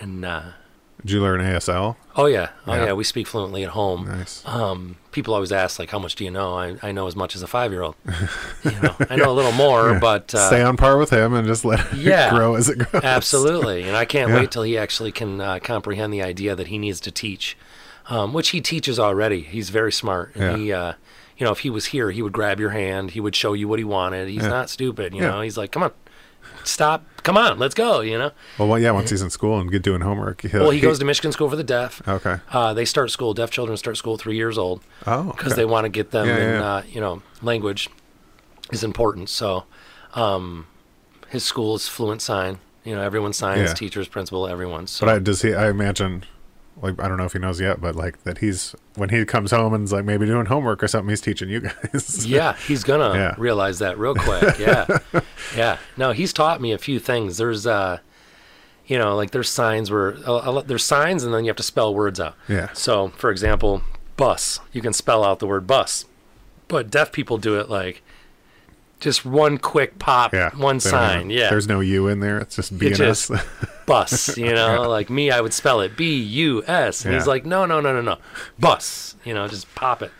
and uh, Did you learn ASL? Oh yeah, oh Yeah. yeah. We speak fluently at home. Nice. Um, people always ask like, "How much do you know?" I, I know as much as a five year old. <laughs> you know, I know a little more, but uh, Stay on par with him and just let it yeah. <laughs> grow as it grows. Absolutely, and I can't Yeah. wait till he actually can uh, comprehend the idea that he needs to teach, um, which he teaches already. He's very smart, and Yeah. he, uh, you know, if he was here, he would grab your hand, he would show you what he wanted. He's Yeah. not stupid, you Yeah. know. He's like, "Come on, stop, come on, let's go," you know. Well, well, yeah, once he's in school and get doing homework. Well, he goes to Michigan School for the Deaf. Okay. Uh, they start school. Deaf children start school three years old Oh, because okay. they want to get them Yeah, in. Uh, you know, language is important. So, um, his school is fluent sign. You know, everyone signs. Teachers, principal, everyone. So. But I, does he? I imagine, like, I don't know if he knows yet, but like that he's when he comes home and's like maybe doing homework or something, he's teaching you guys. <laughs> yeah, he's gonna Yeah. realize that real quick. <laughs> Yeah, yeah. No, he's taught me a few things. There's, uh, you know, like there's signs where uh, there's signs, and then you have to spell words out. Yeah. So, for example, bus. You can spell out the word bus, but deaf people do it like just one quick pop, yeah. one sign. yeah, There's no U in there. It's just being just- us. <laughs> bus. You know, like me, I would spell it B U S, and he's like, no, no, no, no, no, bus. You know, just pop it.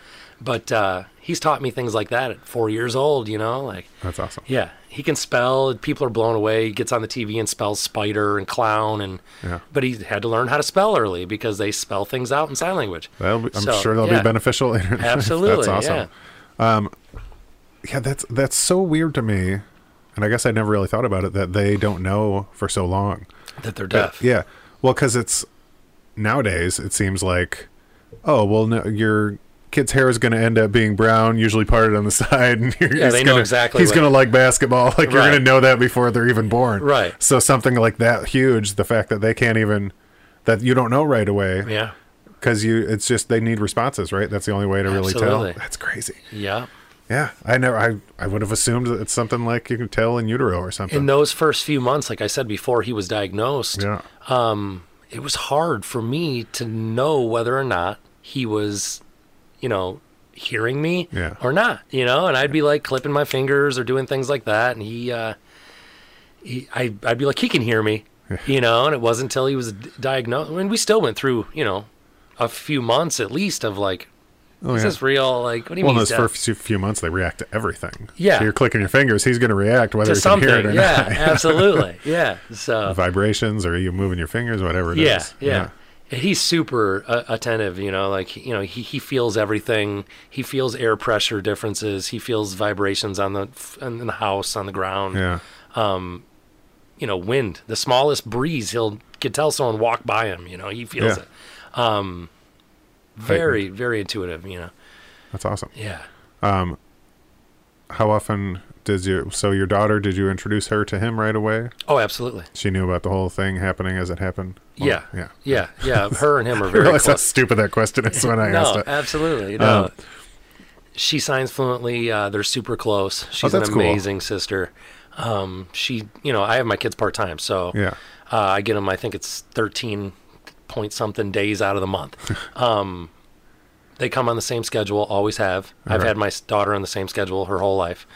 But uh, he's taught me things like that at four years old. You know, like That's awesome. yeah, he can spell. People are blown away. He gets on the TV and spells spider and clown, and Yeah. but he had to learn how to spell early because they spell things out in sign language. Be, I'm So, sure yeah. be beneficial. <laughs> Absolutely, that's awesome. yeah. Yeah, that's that's so weird to me, and I guess I never really thought about it that they don't know for so long. That they're deaf. Yeah, well, because it's nowadays it seems like, oh well, no, your kid's hair is going to end up being brown, usually parted on the <laughs> side, and you're, Yeah, he's they know gonna, exactly He's going to like basketball. <laughs> Like you're going to know that before they're even born. Right. So something like that huge, the fact that they can't even that you don't know right away Yeah. because you it's just they need responses, right? That's the only way to really tell. That's crazy. Yeah. Yeah, I never. I I would have assumed that it's something like you can tell in utero or something. In those first few months, like I said before, he was diagnosed. yeah, Um, it was hard for me to know whether or not he was, you know, hearing me Yeah. or not, you know, and I'd be like clipping my fingers or doing things like that. And he, uh, he I, I'd be like, he can hear me, <laughs> you know, and it wasn't until he was diagnosed. I mean, we still went through, you know, a few months at least of like, oh is yeah. this real? Like, what do you mean? Well, in those first few- few months, they react to everything. Yeah. So you're clicking your fingers. He's going to react whether to he can hear it or Yeah, not. <laughs> absolutely. Yeah. So, <laughs> Vibrations or you moving your fingers, whatever it is. yeah, yeah. He's super uh, attentive, you know, like, you know, he, he feels everything. He feels air pressure differences. He feels vibrations on the, in the house, on the ground, Yeah. Um, you know, wind, the smallest breeze. He'll could tell someone walk by him, you know, he feels Yeah. it. Um, very, very intuitive, you know? That's awesome. Yeah. Um, How often did you? So your daughter, did you introduce her to him right away? Oh, absolutely. She knew about the whole thing happening as it happened. Well, Yeah. Yeah. Yeah. Yeah. <laughs> Her and him are I very realize how stupid that question is when I <laughs> no, asked it. absolutely. No. Um, she signs fluently. Uh, they're super close. She's Oh, an that's cool. amazing sister. Um, she, you know, I have my kids part time, so Yeah. uh, I get them. I think it's thirteen point something days out of the month. <laughs> um, they come on the same schedule. Always have. I've had my daughter on the same schedule her whole life.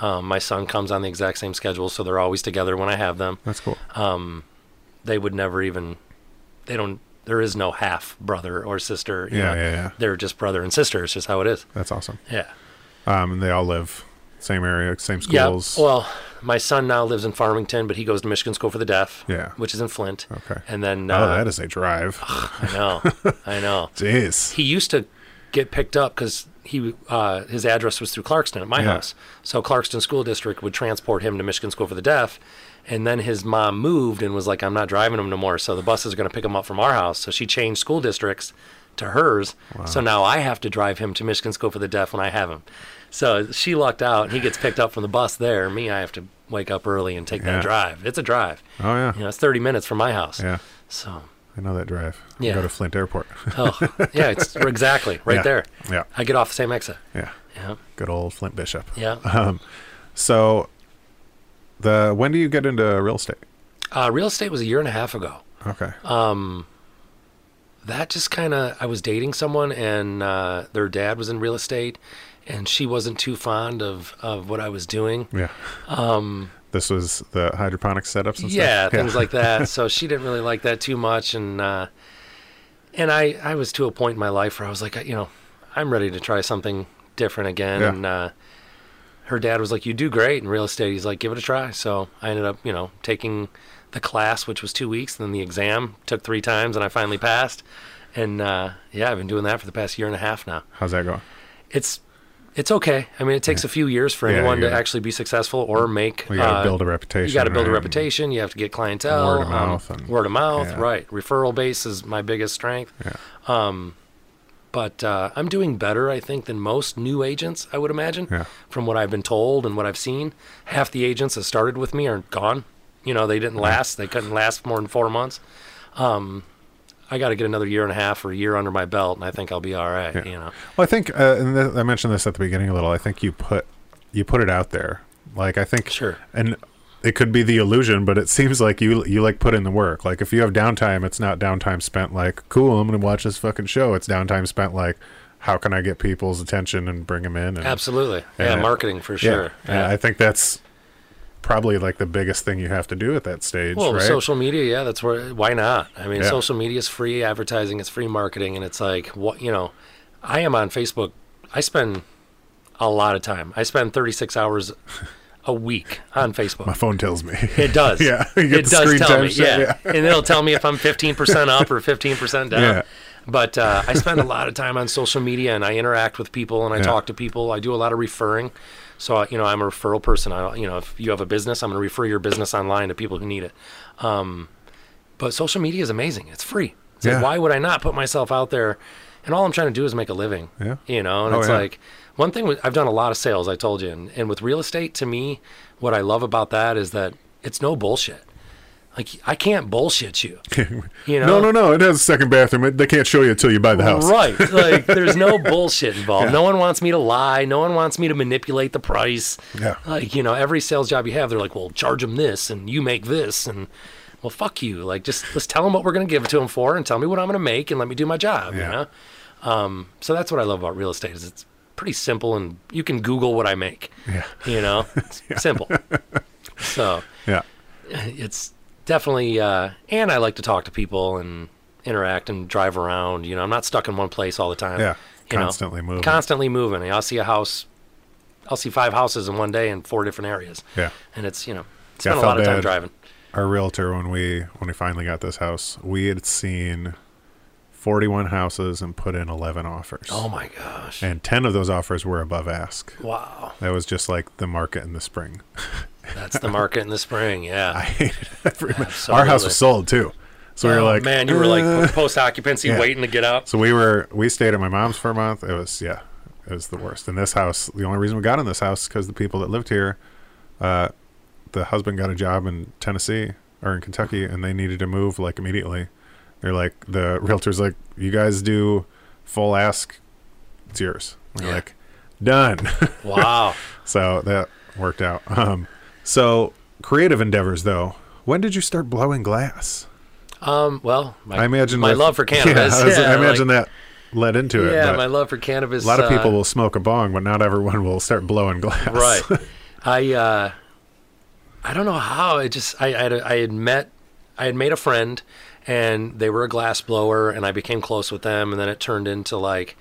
Um, my son comes on the exact same schedule, so they're always together when I have them. That's cool. They would never even. They don't. There is no half brother or sister. you Yeah, know. yeah, yeah. They're just brother and sister. It's just how it is. That's awesome. Yeah. Um, and they all live same area, same schools. Yeah. Well, my son now lives in Farmington, but he goes to Michigan School for the Deaf. Yeah. Which is in Flint. Okay. And then uh, oh, that is a drive. I know, <laughs> I know. Jeez. He used to get picked up because he uh, his address was through Clarkston at my Yeah. house. So Clarkston School District would transport him to Michigan School for the Deaf. And then his mom moved and was like, "I'm not driving him no more." So the buses are going to pick him up from our house. So she changed school districts to hers. Wow. So now I have to drive him to Michigan School for the Deaf when I have him. So she lucked out. He gets picked up from the bus there. Me, I have to wake up early and take Yeah. that drive. It's a drive. Oh yeah. You know, it's 30 minutes from my house. Yeah. So, I know that drive. Yeah. Go to Flint Airport. oh, yeah, it's <laughs> exactly right Yeah. there. Yeah. I get off the same exit. Yeah. Yeah. Good old Flint Bishop. Yeah. <laughs> So, the when do you get into real estate? Uh, real estate was a year and a half ago. Okay. Um, That just kind of, I was dating someone and uh, their dad was in real estate and she wasn't too fond of, of what I was doing. yeah. Um. This was the hydroponic setups and Yeah, stuff. things like that. <laughs> So she didn't really like that too much. And uh, and I, I was to a point in my life where I was like, you know, I'm ready to try something different again. Yeah. And uh, her dad was like, "You do great in real estate." He's like, "Give it a try." So I ended up, you know, taking the class, which was two weeks, and then the exam took three times, and I finally passed. And uh, yeah, I've been doing that for the past year and a half now. How's that going? It's it's okay. I mean, it takes a few years for Yeah, anyone to actually be successful or make. You got to uh, build a reputation. you got to build a reputation. You have to get clientele. Word of um, mouth and- word of mouth. yeah. Right. Referral base is my biggest strength. Yeah. Um, But uh, I'm doing better, I think, than most new agents. I would imagine, Yeah. from what I've been told and what I've seen. Half the agents that started with me are gone. You know, they didn't last. They couldn't last more than four months. Um, I got to get another year and a half or a year under my belt, and I think I'll be all right. You know. Well, I think, uh, and th- I mentioned this at the beginning a little. I think you put you put it out there. Like I think, Sure. and it could be the illusion, but it seems like you you like put in the work. Like if you have downtime, it's not downtime spent like cool. I'm going to watch this fucking show. It's downtime spent like how can I get people's attention and bring them in? And, Absolutely. Yeah, and- marketing for yeah. sure. And I think that's probably like the biggest thing you have to do at that stage, Well, right? social media, yeah, that's where. Why not? I mean, Yeah. social media is free advertising, it's free marketing, and it's like what you know. I am on Facebook. I spend a lot of time. I spend 36 hours a week on Facebook. My phone tells me. It does. <laughs> Yeah, it does tell me. shit, Yeah. and it'll tell me if I'm 15% up or 15% down. Yeah. But uh, I spend a lot of time on social media and I interact with people and I Yeah. talk to people. I do a lot of referring. So you know, I'm a referral person. I, you know, if you have a business, I'm going to refer your business online to people who need it. Um, but social media is amazing. It's free. It's Yeah. like, why would I not put myself out there? And all I'm trying to do is make a living. Yeah. You know, and Oh, it's yeah. like one thing. With, I've done a lot of sales. I told you, and, and with real estate, to me, what I love about that is that it's no bullshit. Like I can't bullshit you. <laughs> You know? no, no, no. It has a second bathroom. They can't show you until you buy the house. Right. <laughs> Like there's no bullshit involved. No one wants me to lie. No one wants me to manipulate the price. Yeah. Like, you know, every sales job you have, they're like, well, charge them this and you make this. And, well, fuck you. Like, just let's tell them what we're going to give it to them for and tell me what I'm going to make and let me do my job, Yeah. you know? Um, so that's what I love about real estate is it's pretty simple and you can Google what I make, Yeah. you know? <laughs> It's simple. So Yeah. it's definitely uh, and I like to talk to people and interact and drive around. You know, I'm not stuck in one place all the time. Yeah. you know. Constantly moving. Constantly moving. I'll see a house. I'll see five houses in one day in four different areas, Yeah. and it's you know Yeah, spend a felt lot of time bad. driving. Our realtor, when we when we finally got this house, we had seen forty one houses and put in eleven offers. Oh my gosh! And ten of those offers were above ask. Wow, That was just like the market in the spring. <laughs> that's the market in the spring. Yeah. <laughs> I hated <laughs> every Our house was sold too. So we were Oh, like, man, you were like "Uh." post occupancy Yeah. waiting to get out. So we were we stayed at my mom's for a month. It was yeah, it was the worst. And this house, the only reason we got in this house because the people that lived here, uh, the husband got a job in Tennessee or in Kentucky, and they needed to move like immediately. They're like the realtor's like, you guys do full ask, it's yours. We're Yeah. like, done. <laughs> Wow. so that worked out. Um, so creative endeavors though. When did you start blowing glass? um. Well, my, I imagine my with- love for cannabis. <laughs> Yeah, I, was- yeah, I imagine like- that led into it. Yeah, my love for cannabis. a lot of uh, people will smoke a bong, but not everyone will start blowing glass. right <laughs> i uh i don't know how it just i I had, I had met i had made a friend and they were a glass blower and i became close with them and then it turned into like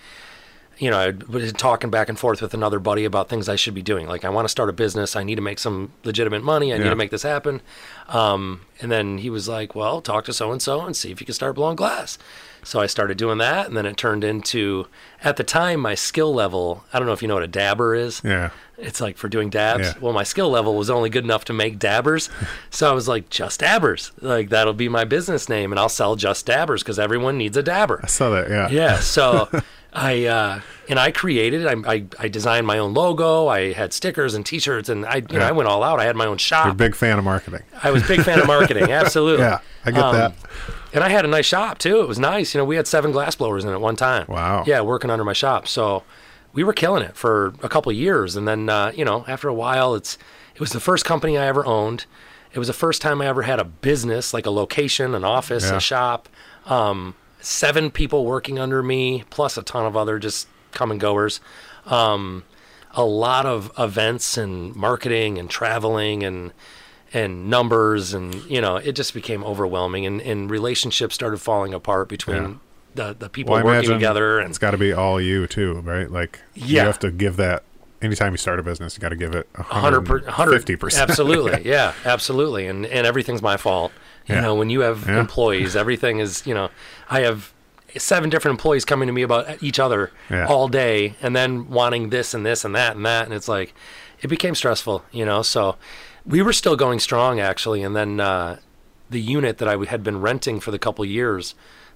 you know, I was talking back and forth with another buddy about things I should be doing. Like, I want to start a business. I need to make some legitimate money. I need to make this happen. Um, and then he was like, well, talk to so and so and see if you can start blowing glass. So I started doing that. And then it turned into, at the time, my skill level I don't know if you know what a dabber is. yeah. It's like for doing dabs. Yeah. Well, my skill level was only good enough to make dabbers. <laughs> so I was like, just dabbers. Like, that'll be my business name, and I'll sell just dabbers because everyone needs a dabber. I saw that. Yeah. Yeah. So <laughs> I, uh, and I created it. I, I, I designed my own logo. I had stickers and t shirts, and I, you know, I went all out. I had my own shop. You're a big fan of marketing. I was a big fan of marketing. <laughs> Absolutely. Yeah, I get Um, that. And I had a nice shop too. It was nice. You know, we had seven glass blowers in at one time. Wow. Yeah, working under my shop. So we were killing it for a couple of years. And then, uh, you know, after a while, it's it was the first company I ever owned. It was the first time I ever had a business, like a location, an office, Yeah. a shop. Um, seven people working under me, plus a ton of other just come and goers. Um, a lot of events and marketing and traveling and and numbers and you know it just became overwhelming and, and relationships started falling apart between Yeah. the the people Well, working together and it's got to be all you too, right? Like you have to give that. Anytime you start a business, you got to give it hundred per, hundred fifty percent. Absolutely, <laughs> yeah, absolutely, and and everything's my fault. You Yeah. know, when you have Yeah. employees, <laughs> everything is you know, I have seven different employees coming to me about each other Yeah. all day, and then wanting this and this and that and that, and it's like, it became stressful. You know, so we were still going strong actually, and then uh, the unit that I had been renting for the couple years,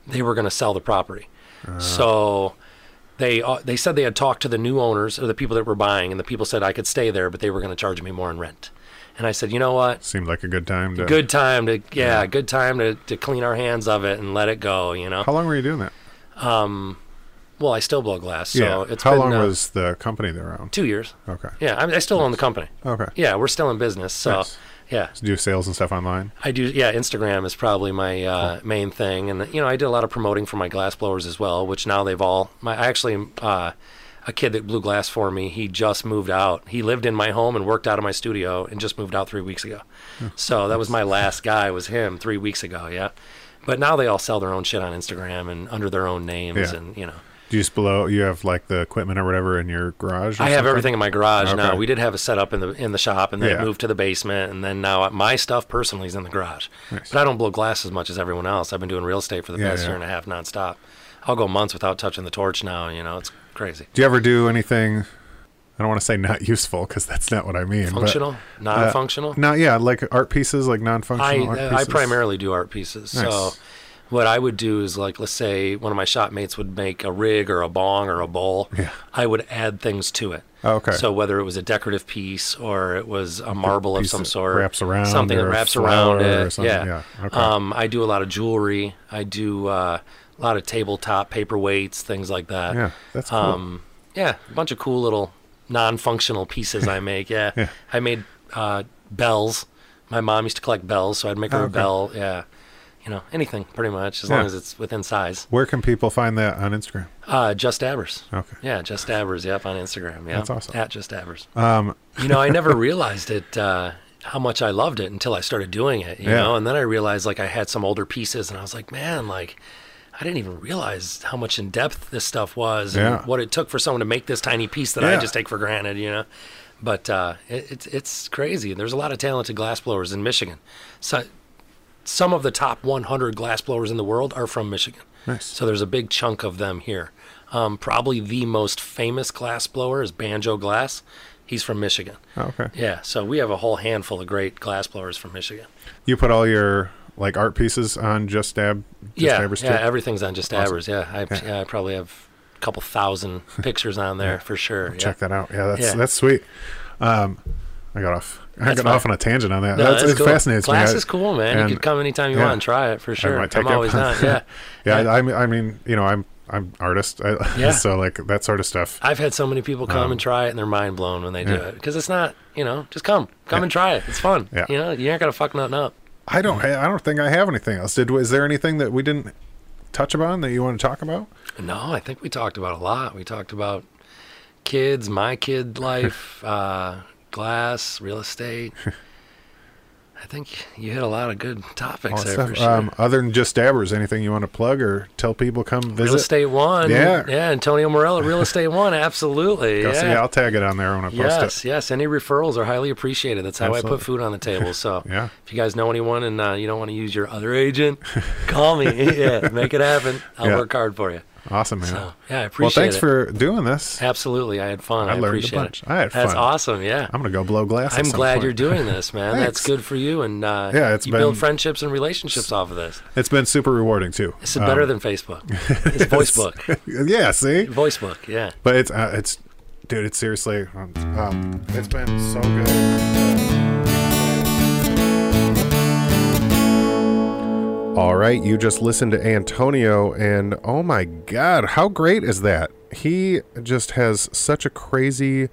they were going to sell the property, so they uh, they said they had talked to the new owners or the people that were buying, and the people said I could stay there, but they were going to charge me more in rent. And I said, you know what? Seemed like a good time to. Good time to yeah, good time to, to clean our hands of it and let it go. You know. How long were you doing that? Um, Well, I still blow glass, so yeah. it's How been, long uh, was the company there around? two years. Okay. Yeah, I, I still own the company. Okay. Yeah, we're still in business, so Nice. yeah. Do sales and stuff online? I do. Yeah, Instagram is probably my uh, main thing, and you know I did a lot of promoting for my glass blowers as well. Which now they've all. My I actually uh, a kid that blew glass for me. He just moved out. He lived in my home and worked out of my studio, and just moved out three weeks ago. Hmm. So that was my last guy. Was him three weeks ago. Yeah, but now they all sell their own shit on Instagram and under their own names, Yeah. and you know. Do you just below? You have like the equipment or whatever in your garage? I have something? everything in my garage now. We did have a setup in the in the shop, and then Yeah. moved to the basement, and then now my stuff personally is in the garage. Nice. But I don't blow glass as much as everyone else. I've been doing real estate for the Yeah, past year and a half nonstop. I'll go months without touching the torch now. You know, it's crazy. Do you ever do anything? I don't want to say not useful because that's not what I mean. but- Functional, non-functional. No, yeah, like art pieces, like non-functional art I primarily do art pieces. Nice. So what I would do is like let's say one of my shop mates would make a rig or a bong or a bowl. Yeah. I would add things to it. Oh, okay. So whether it was a decorative piece or it was a marble of some sort, wraps around something that wraps around or it. something, Yeah. yeah, okay. Um, I do a lot of jewelry. I do uh, a lot of tabletop paperweights, things like that. Yeah, that's cool. Um, yeah, a bunch of cool little non-functional pieces I make. Yeah. <laughs> Yeah. I made uh, bells. My mom used to collect bells, so I'd make her Oh, a bell. Yeah. You know, anything pretty much, as Yeah. long as it's within size. Where can people find that on Instagram? Uh, Just Dabbers. Okay. Yeah, Just Dabbers. Yep, on Instagram. Yeah, That's awesome. At Just Dabbers. Um, You know, I <laughs> never realized it uh, how much I loved it until I started doing it. You Yeah. know, and then I realized like I had some older pieces, and I was like, man, like I didn't even realize how much in depth this stuff was, and what it took for someone to make this tiny piece that I just take for granted. You know, but uh, it, it's it's crazy. There's a lot of talented glass blowers in Michigan. So some of the top 100 glass blowers in the world are from Michigan. Nice. So there's a big chunk of them here. Um, probably the most famous glass blower is Banjo Glass. He's from Michigan. oh, okay. Yeah, so we have a whole handful of great glass blowers from Michigan. You put all your like art pieces on Just Dab. Just yeah, Dabbers yeah, too? everything's on Just Awesome. Yeah, I, Yeah. yeah. I probably have a couple thousand <laughs> pictures on there for sure. Check that out. Yeah, that's Yeah. that's sweet. Um, I got off. I That's got fine. off on a tangent on that. No, that's, that's it cool. fascinates Glass me. Is cool, man. and- you could come anytime you yeah. want and try it for sure. I'm always on that. <laughs> Yeah. yeah, I, I mean, you know, I'm I'm artist. I, <laughs> Yeah. so like that sort of stuff. I've had so many people come Um, and try it, and they're mind blown when they do it because it's not, you know, just come, come and try it. It's fun. Yeah. You know, you ain't gonna fuck nothing up. I don't. I don't think I have anything else. Did is there anything that we didn't touch upon that you want to talk about? No, I think we talked about a lot. We talked about kids, my kid life, <laughs> uh, glass, real estate. <laughs> I think you hit a lot of good topics there for sure. Um, other than just dabbers, anything you want to plug or tell people come visit? Real Estate One. Yeah. Yeah, Antonio Morello, Real <laughs> Estate One. Absolutely. Go see- yeah. I'll tag it on there when I post Yes, it. yes. Yes. Any referrals are highly appreciated. That's how I put food on the table. So <laughs> Yeah. if you guys know anyone and uh, you don't want to use your other agent, call me. <laughs> yeah, make it happen. I'll Yeah. work hard for you. Awesome, man. So yeah, I appreciate it. well, thanks it. for doing this. Absolutely, I had fun. I I, learned a appreciate bunch. it. I had That's fun. awesome. Yeah. I'm gonna go blow glass. I'm glad point. you're <laughs> doing this, man. That's good for you, and uh, Yeah, it's you been- build friendships and relationships off of this. It's been super rewarding too. This is better Um, than Facebook. <laughs> It's voice book, <laughs> yeah, see, voice book. Yeah. but it's uh, it's, dude, it's seriously, um, um, it's been so good. All right, you just listened to Antonio, and oh my God, how great is that? He just has such a crazy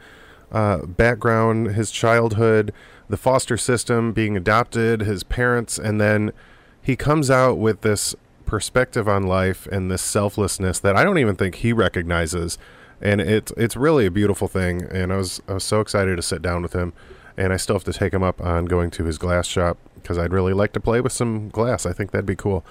uh, background, his childhood, the foster system, being adopted, his parents, and then he comes out with this perspective on life and this selflessness that I don't even think he recognizes. And it's it's really a beautiful thing. And I was I was so excited to sit down with him, and I still have to take him up on going to his glass shop because I'd really like to play with some glass. I think that'd be cool.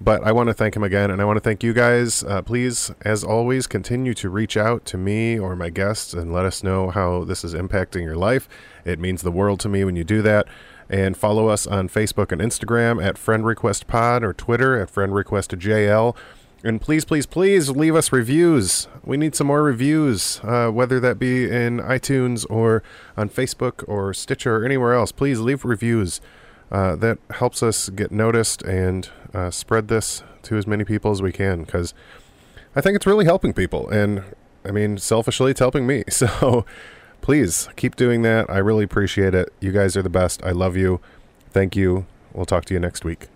But I want to thank him again, and I want to thank you guys. Uh, please, as always, continue to reach out to me or my guests and let us know how this is impacting your life. It means the world to me when you do that. And follow us on Facebook and Instagram at Friend Request Pod or Twitter at Friend Request JL. And please, please, please leave us reviews. We need some more reviews, uh, whether that be in iTunes or on Facebook or Stitcher or anywhere else. Please leave reviews. Uh, that helps us get noticed and uh, spread this to as many people as we can because I think it's really helping people. And I mean, selfishly, it's helping me. <laughs> So please keep doing that. I really appreciate it. You guys are the best. I love you. Thank you. We'll talk to you next week.